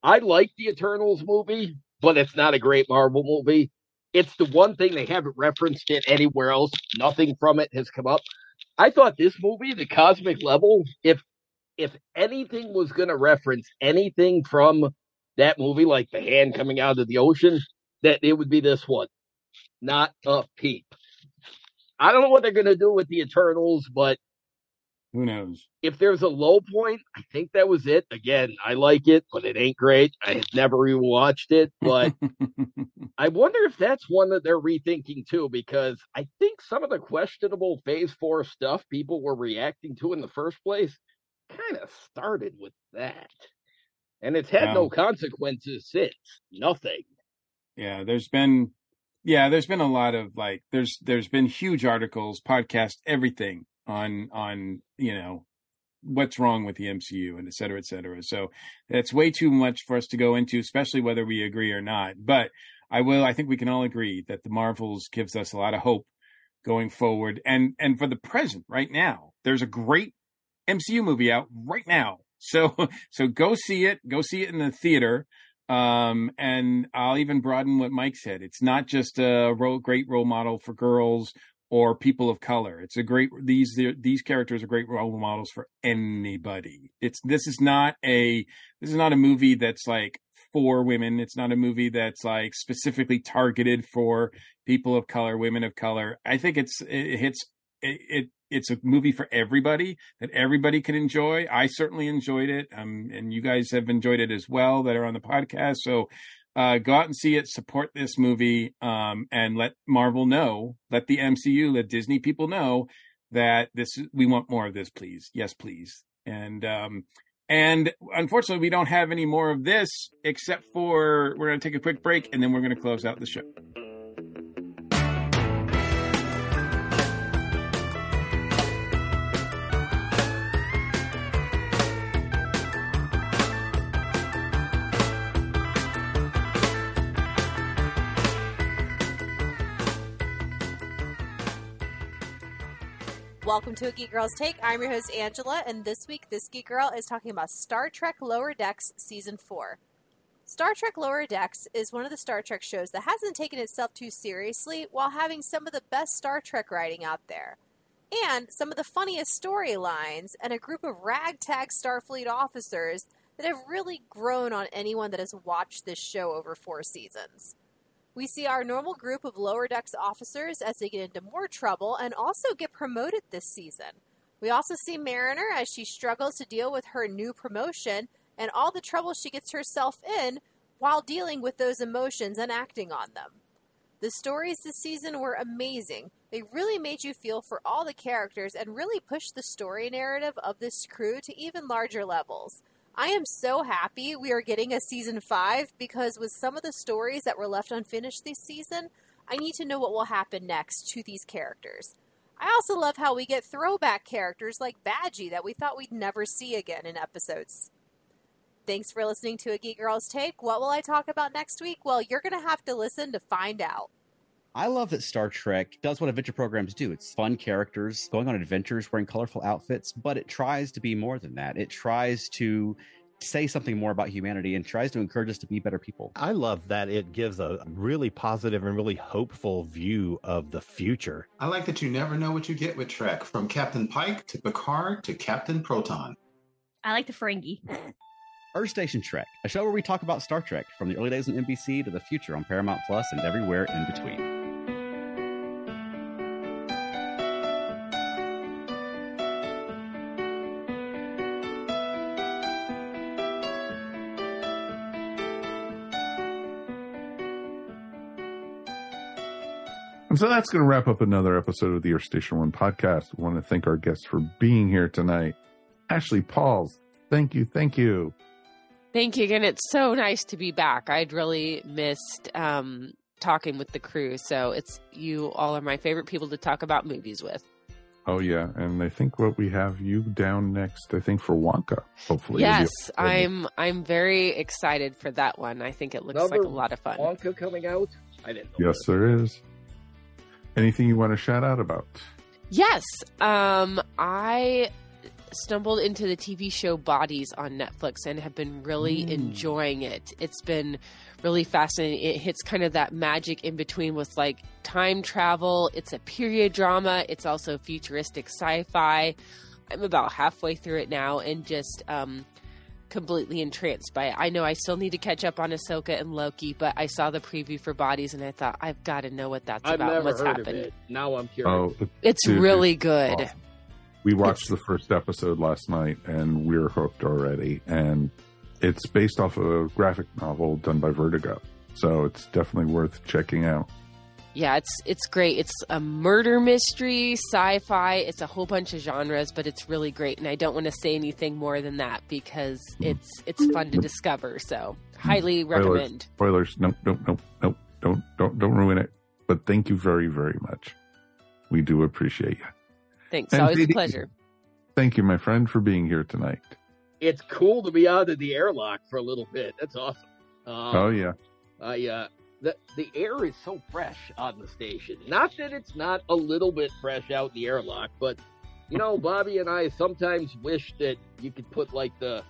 J: I like the Eternals movie, but it's not a great Marvel movie. It's the one thing they haven't referenced it anywhere else. Nothing from it has come up. I thought this movie, The Cosmic Level, if if anything was going to reference anything from that movie, like the hand coming out of the ocean, that it would be this one. Not a peep. I don't know what they're going to do with the Eternals, but
I: who knows?
J: If there's a low point, I think that was it. Again, I like it, but it ain't great. I have never even watched it, but [laughs] I wonder if that's one that they're rethinking too, because I think some of the questionable phase four stuff people were reacting to in the first place kind of started with that. And it's had no consequences since. Nothing.
I: Yeah, there's been yeah, there's been a lot of like there's there's been huge articles, podcasts, everything on on you know what's wrong with the MCU and et cetera, et cetera. So that's way too much for us to go into, especially whether we agree or not. But I will. I think we can all agree that the Marvels gives us a lot of hope going forward, and and for the present, right now, there's a great MCU movie out right now. So [laughs] so go see it. Go see it in the theater. Um, and I'll even broaden what Mike said. It's not just a role, great role model for girls or people of color. It's a great these these characters are great role models for anybody. It's this is not a this is not a movie that's like for women. It's not a movie that's like specifically targeted for people of color, women of color. I think it's it hits it, it it's a movie for everybody that everybody can enjoy. I certainly enjoyed it, um, and you guys have enjoyed it as well that are on the podcast. So uh, go out and see it, support this movie, um, and let Marvel know, let the MCU, let Disney people know that this we want more of this, please. Yes, please. And um, and unfortunately, we don't have any more of this except for we're going to take a quick break and then we're going to close out the show.
K: Welcome to a Geek Girls Take. I'm your host, Angela, and this week, this Geek Girl is talking about Star Trek Lower Decks Season 4. Star Trek Lower Decks is one of the Star Trek shows that hasn't taken itself too seriously while having some of the best Star Trek writing out there. And some of the funniest storylines, and a group of ragtag Starfleet officers that have really grown on anyone that has watched this show over four seasons. We see our normal group of lower decks officers as they get into more trouble and also get promoted this season. We also see Mariner as she struggles to deal with her new promotion and all the trouble she gets herself in while dealing with those emotions and acting on them. The stories this season were amazing. They really made you feel for all the characters and really pushed the story narrative of this crew to even larger levels. I am so happy we are getting a season five because with some of the stories that were left unfinished this season, I need to know what will happen next to these characters. I also love how we get throwback characters like Badgey that we thought we'd never see again in episodes. Thanks for listening to A Geek Girls Take. What will I talk about next week? Well, you're going to have to listen to find out.
L: I love that Star Trek does what adventure programs do. It's fun characters going on adventures, wearing colorful outfits, but it tries to be more than that. It tries to say something more about humanity and tries to encourage us to be better people.
M: I love that it gives a really positive and really hopeful view of the future.
N: I like that you never know what you get with Trek, from Captain Pike to Picard to Captain Proton.
O: I like the Ferengi. [laughs]
L: Earth Station Trek, a show where we talk about Star Trek from the early days on NBC to the future on Paramount Plus and everywhere in between.
G: So that's going to wrap up another episode of the Earth Station One podcast. We want to thank our guests for being here tonight. Ashley Pauls, thank you, thank you.
H: Thank you again. It's so nice to be back. I'd really missed um, talking with the crew. So it's you all are my favorite people to talk about movies with.
G: Oh yeah, and I think what we have you down next. I think for Wonka. Hopefully,
H: yes, I'm. I'm very excited for that one. I think it looks
J: Another
H: like a lot of fun.
J: Wonka coming out. I didn't know.
G: Yes, there is. Anything you want to shout out about?
H: Yes. Um, I stumbled into the TV show Bodies on Netflix and have been really
G: Mm.
H: enjoying it. It's been really fascinating. It hits kind of that magic in between with like time travel. It's a period drama. It's also futuristic sci-fi. I'm about halfway through it now and just um completely entranced by it. I know I still need to catch up on Ahsoka and Loki, but I saw the preview for Bodies and I thought I've got to know what that's
J: I've
H: about.
J: never
H: What's
J: heard
H: happened?
J: of it. Now I'm curious.
G: Oh,
H: It's
G: dude,
H: really
G: it's
H: good.
G: awesome. We watched the first episode last night and we're hooked already. And it's based off of a graphic novel done by Vertigo. So it's definitely worth checking out.
H: Yeah, it's it's great. It's a murder mystery, sci-fi. It's a whole bunch of genres, but it's really great. And I don't want to say anything more than that because it's it's fun to discover. So highly
G: Spoilers.
H: recommend.
G: Spoilers. Nope, nope, nope, nope. Don't, don't, don't ruin it. But thank you very, very much. We do appreciate you.
H: Thanks.
G: And
H: Always a pleasure.
G: Thank you, my friend, for being here tonight.
J: It's cool to be out of the airlock for a little bit. That's awesome. Um,
G: oh yeah.
J: I uh, the the air is so fresh on the station. Not that it's not a little bit fresh out the airlock, but you know, [laughs] Bobby and I sometimes wish that you could put like the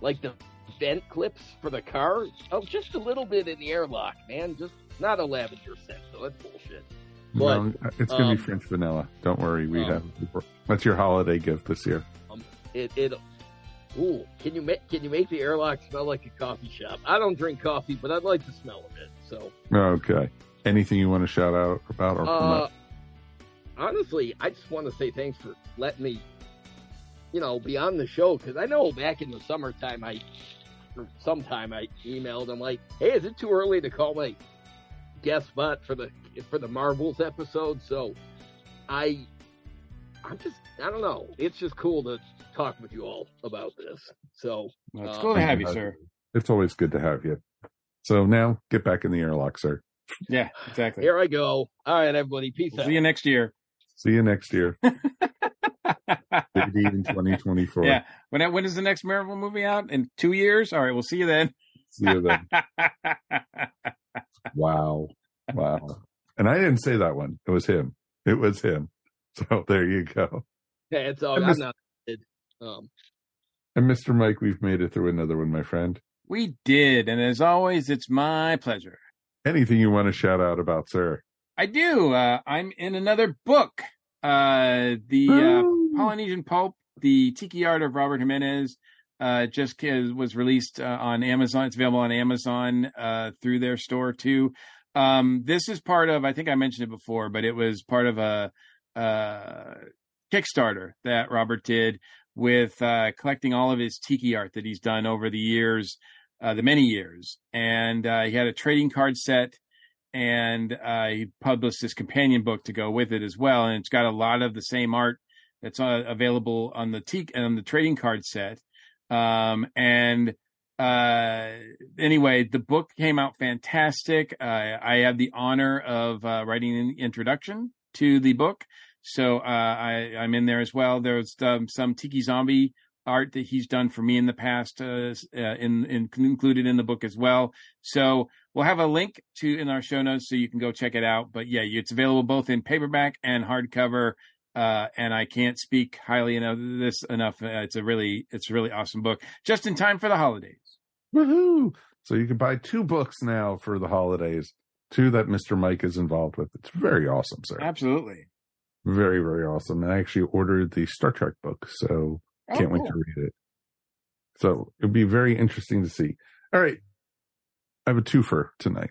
J: like the vent clips for the car oh, just a little bit in the airlock, man. Just not a lavender scent, so that's bullshit. But
G: no, it's gonna
J: um,
G: be French vanilla. Don't worry, we
J: um,
G: have. That's your holiday gift this year.
J: um, it it. Ooh, can you make can you make the airlock smell like a coffee shop? I don't drink coffee, but I'd like the smell of it. So
G: Okay. Anything you want to shout out about or
J: Uh, honestly, I just want to say thanks for letting me, you know, be on the show because I know back in the summertime I sometime I emailed him like, "Hey, is it too early to call my guest spot for the for the Marvels episode?" So I I'm just I don't know. It's just cool to talk with you all about this. So
I: Well, it's
J: uh,
I: cool to have you, sir.
G: It's always good to have you. So now get back in the airlock, sir.
I: Yeah, exactly.
J: Here I go. All right, everybody. Peace out.
I: See you next year.
G: See you next year. [laughs] Maybe in 2024.
I: Yeah. When when is the next Marvel movie out? In two years? All right, we'll see you then.
G: See you then. [laughs] Wow. Wow. And I didn't say that one. It was him. It was him. So [laughs] there you go.
J: Yeah, it's all
G: I
J: I'm
G: miss-
J: not. Um,
G: And Mr. Mike, we've made it through another one, my friend.
I: We did, and as always, it's my pleasure.
G: Anything you want to shout out about, sir?
I: I do. Uh, I'm in another book. Uh, the uh, Polynesian Pulp, the Tiki Art of Robert Jimenez, uh, just was released uh, on Amazon. It's available on Amazon uh, through their store too. Um, this is part of. I think I mentioned it before, but it was part of a, uh Kickstarter that Robert did with uh, collecting all of his tiki art that he's done over the years, uh, the many years, and uh, he had a trading card set and uh, he published this companion book to go with it as well. And it's got a lot of the same art that's uh, available on the te- on the trading card set. Um, and uh, anyway, the book came out fantastic. I had the honor of writing an introduction to the book, so uh, I, I'm in there as well. There's um, some Tiki Zombie art that he's done for me in the past, uh, uh, in, in included in the book as well. So we'll have a link to in our show notes so you can go check it out. But yeah, it's available both in paperback and hardcover. Uh, and I can't speak highly enough this enough. Uh, it's a really, it's a really awesome book, just in time for the holidays.
G: Woohoo! So you can buy two books now for the holidays, two that Mr. Mike is involved with. It's very awesome, sir.
I: Absolutely.
G: Very, very awesome. And I actually ordered the Star Trek book, so
I: Oh,
G: can't wait
I: cool.
G: to read it. So it'd be very interesting to see. All right. I have a twofer tonight.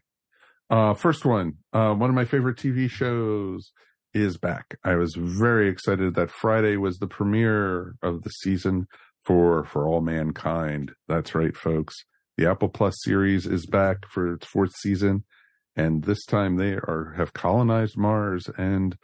G: Uh, first one, uh, one of my favorite TV shows is back. I was very excited that Friday was the premiere of the season for For All Mankind. That's right, folks. The Apple Plus series is back for its fourth season. And this time they are have colonized Mars and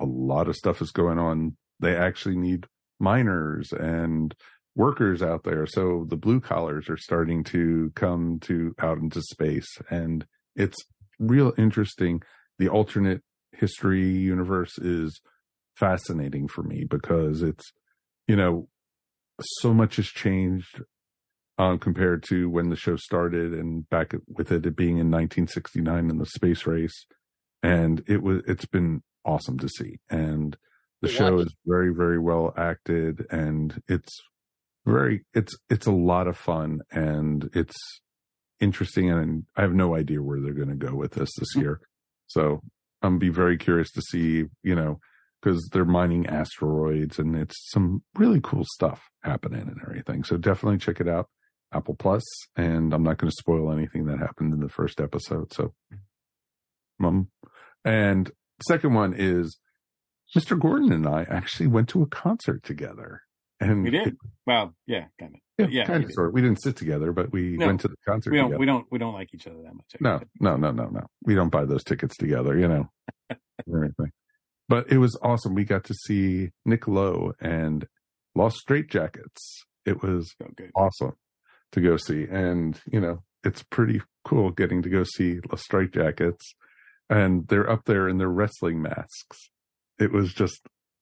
G: a lot of stuff is going on. They actually need miners and workers out there. So the blue collars are starting to come to out into space and it's real interesting. The alternate history universe is fascinating for me because it's, you know, so much has changed um, compared to when the show started and back with it, it being in 1969 in the space race. And it was, it's been awesome to see. And the
J: Yeah,
G: show is very, very well acted and it's very, it's, it's a lot of fun and it's interesting. And I have no idea where they're going to go with this this hmm. year. So I'm be very curious to see, you know, because they're mining asteroids and it's some really cool stuff happening and everything. So definitely check it out. Apple Plus, and I'm not going to spoil anything that happened in the first episode. So, mum. And second one is Mr. Gordon and I actually went to a concert together. And
I: We did.
G: it-
I: Well, yeah, kind of.
G: yeah,
I: yeah,
G: kind
I: we
G: of sort. We didn't sit together, but we
I: No,
G: went to the concert
I: We don't,
G: together.
I: we don't, we don't like each other that much.
G: No, no, no, no, no. We don't buy those tickets together, you know, [laughs] or anything. But it was awesome. We got to see Nick Lowe and Los Straitjackets. It was awesome to go see. And, you know, it's pretty cool getting to go see Los Straitjackets. And they're up there in their wrestling masks. It was just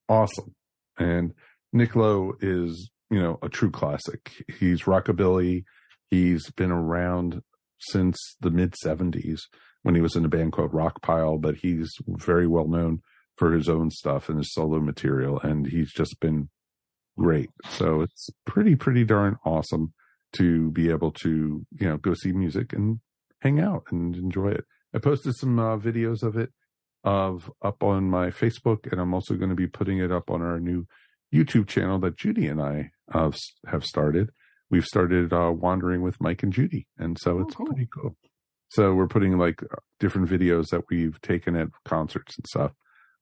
G: awesome. And Nick Lowe is, you know, a true classic. He's rockabilly. He's been around since the mid 70s when he was in a band called Rockpile, but he's very well known for his own stuff and his solo material. And he's just been great. So it's pretty, pretty darn awesome to be able to, you know, go see music and hang out and enjoy it. I posted some uh, videos of it of up on my Facebook, and I'm also going to be putting it up on our new YouTube channel that Judy and I uh, have started. We've started uh, wandering with Mike and Judy, and so it's pretty cool. So we're putting like different videos that we've taken at concerts and stuff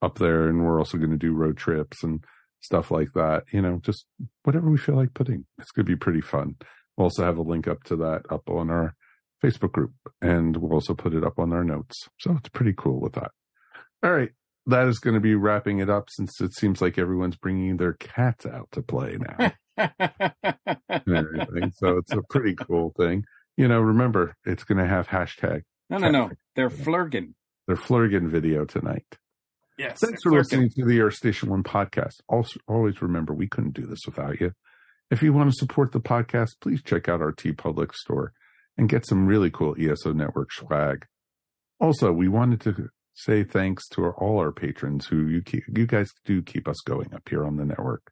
G: up there, and we're also going to do road trips and stuff like that. You know, just whatever we feel like putting. It's going to be pretty fun. We'll also have a link up to that up on our Facebook group, and we'll also put it up on our notes. So it's pretty cool with that. All right. That is going to be wrapping it up since it seems like everyone's bringing their cats out to play now. [laughs] and everything. So it's a pretty cool thing. You know, remember, it's going to have hashtag.
I: No, no, no. They're flirging.
G: They're flirging video tonight.
I: Yes.
G: Thanks for listening to the Earth Station One podcast. Also, always remember, we couldn't do this without you. If you want to support the podcast, please check out our Tee-Public store and get some really cool ESO Network swag. Also, we wanted to say thanks to all our patrons who you keep, you guys do keep us going up here on the network.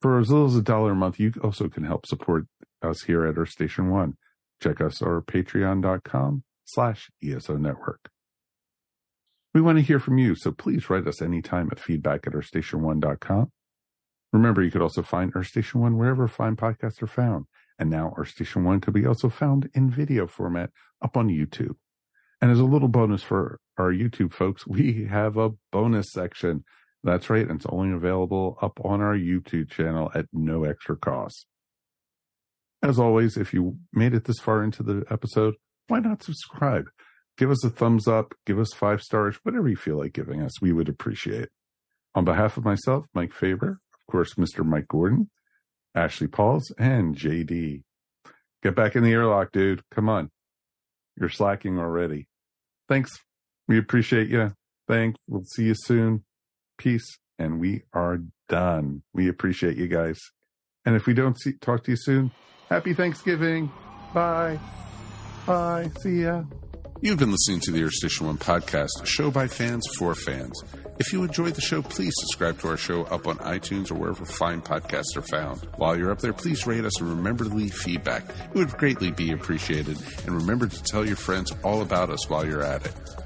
G: For as little as a dollar a month, you also can help support us here at Earth Station One. Check us our patreon.com slash ESO network. We want to hear from you, so please write us anytime at feedback at earthstation1.com. Remember, you could also find Earth Station One wherever fine podcasts are found. And now Earth Station One could be also found in video format up on YouTube. And as a little bonus for our YouTube folks, we have a bonus section. That's right. And it's only available up on our YouTube channel at no extra cost. As always, if you made it this far into the episode, why not subscribe? Give us a thumbs up, give us five stars, whatever you feel like giving us. We would appreciate. On behalf of myself, Mike Faber, of course, Mr. Mike Gordon, Ashley Pauls, and JD. Get back in the airlock, dude. Come on. You're slacking already. Thanks. We appreciate you. Thanks. We'll see you soon. Peace. And we are done. We appreciate you guys. And if we don't see, talk to you soon, happy Thanksgiving. Bye. Bye. See ya.
B: You've been listening to the Earth Station One podcast, a show by fans for fans. If you enjoyed the show, please subscribe to our show up on iTunes or wherever fine podcasts are found. While you're up there, please rate us and remember to leave feedback. It would greatly be appreciated. And remember to tell your friends all about us while you're at it.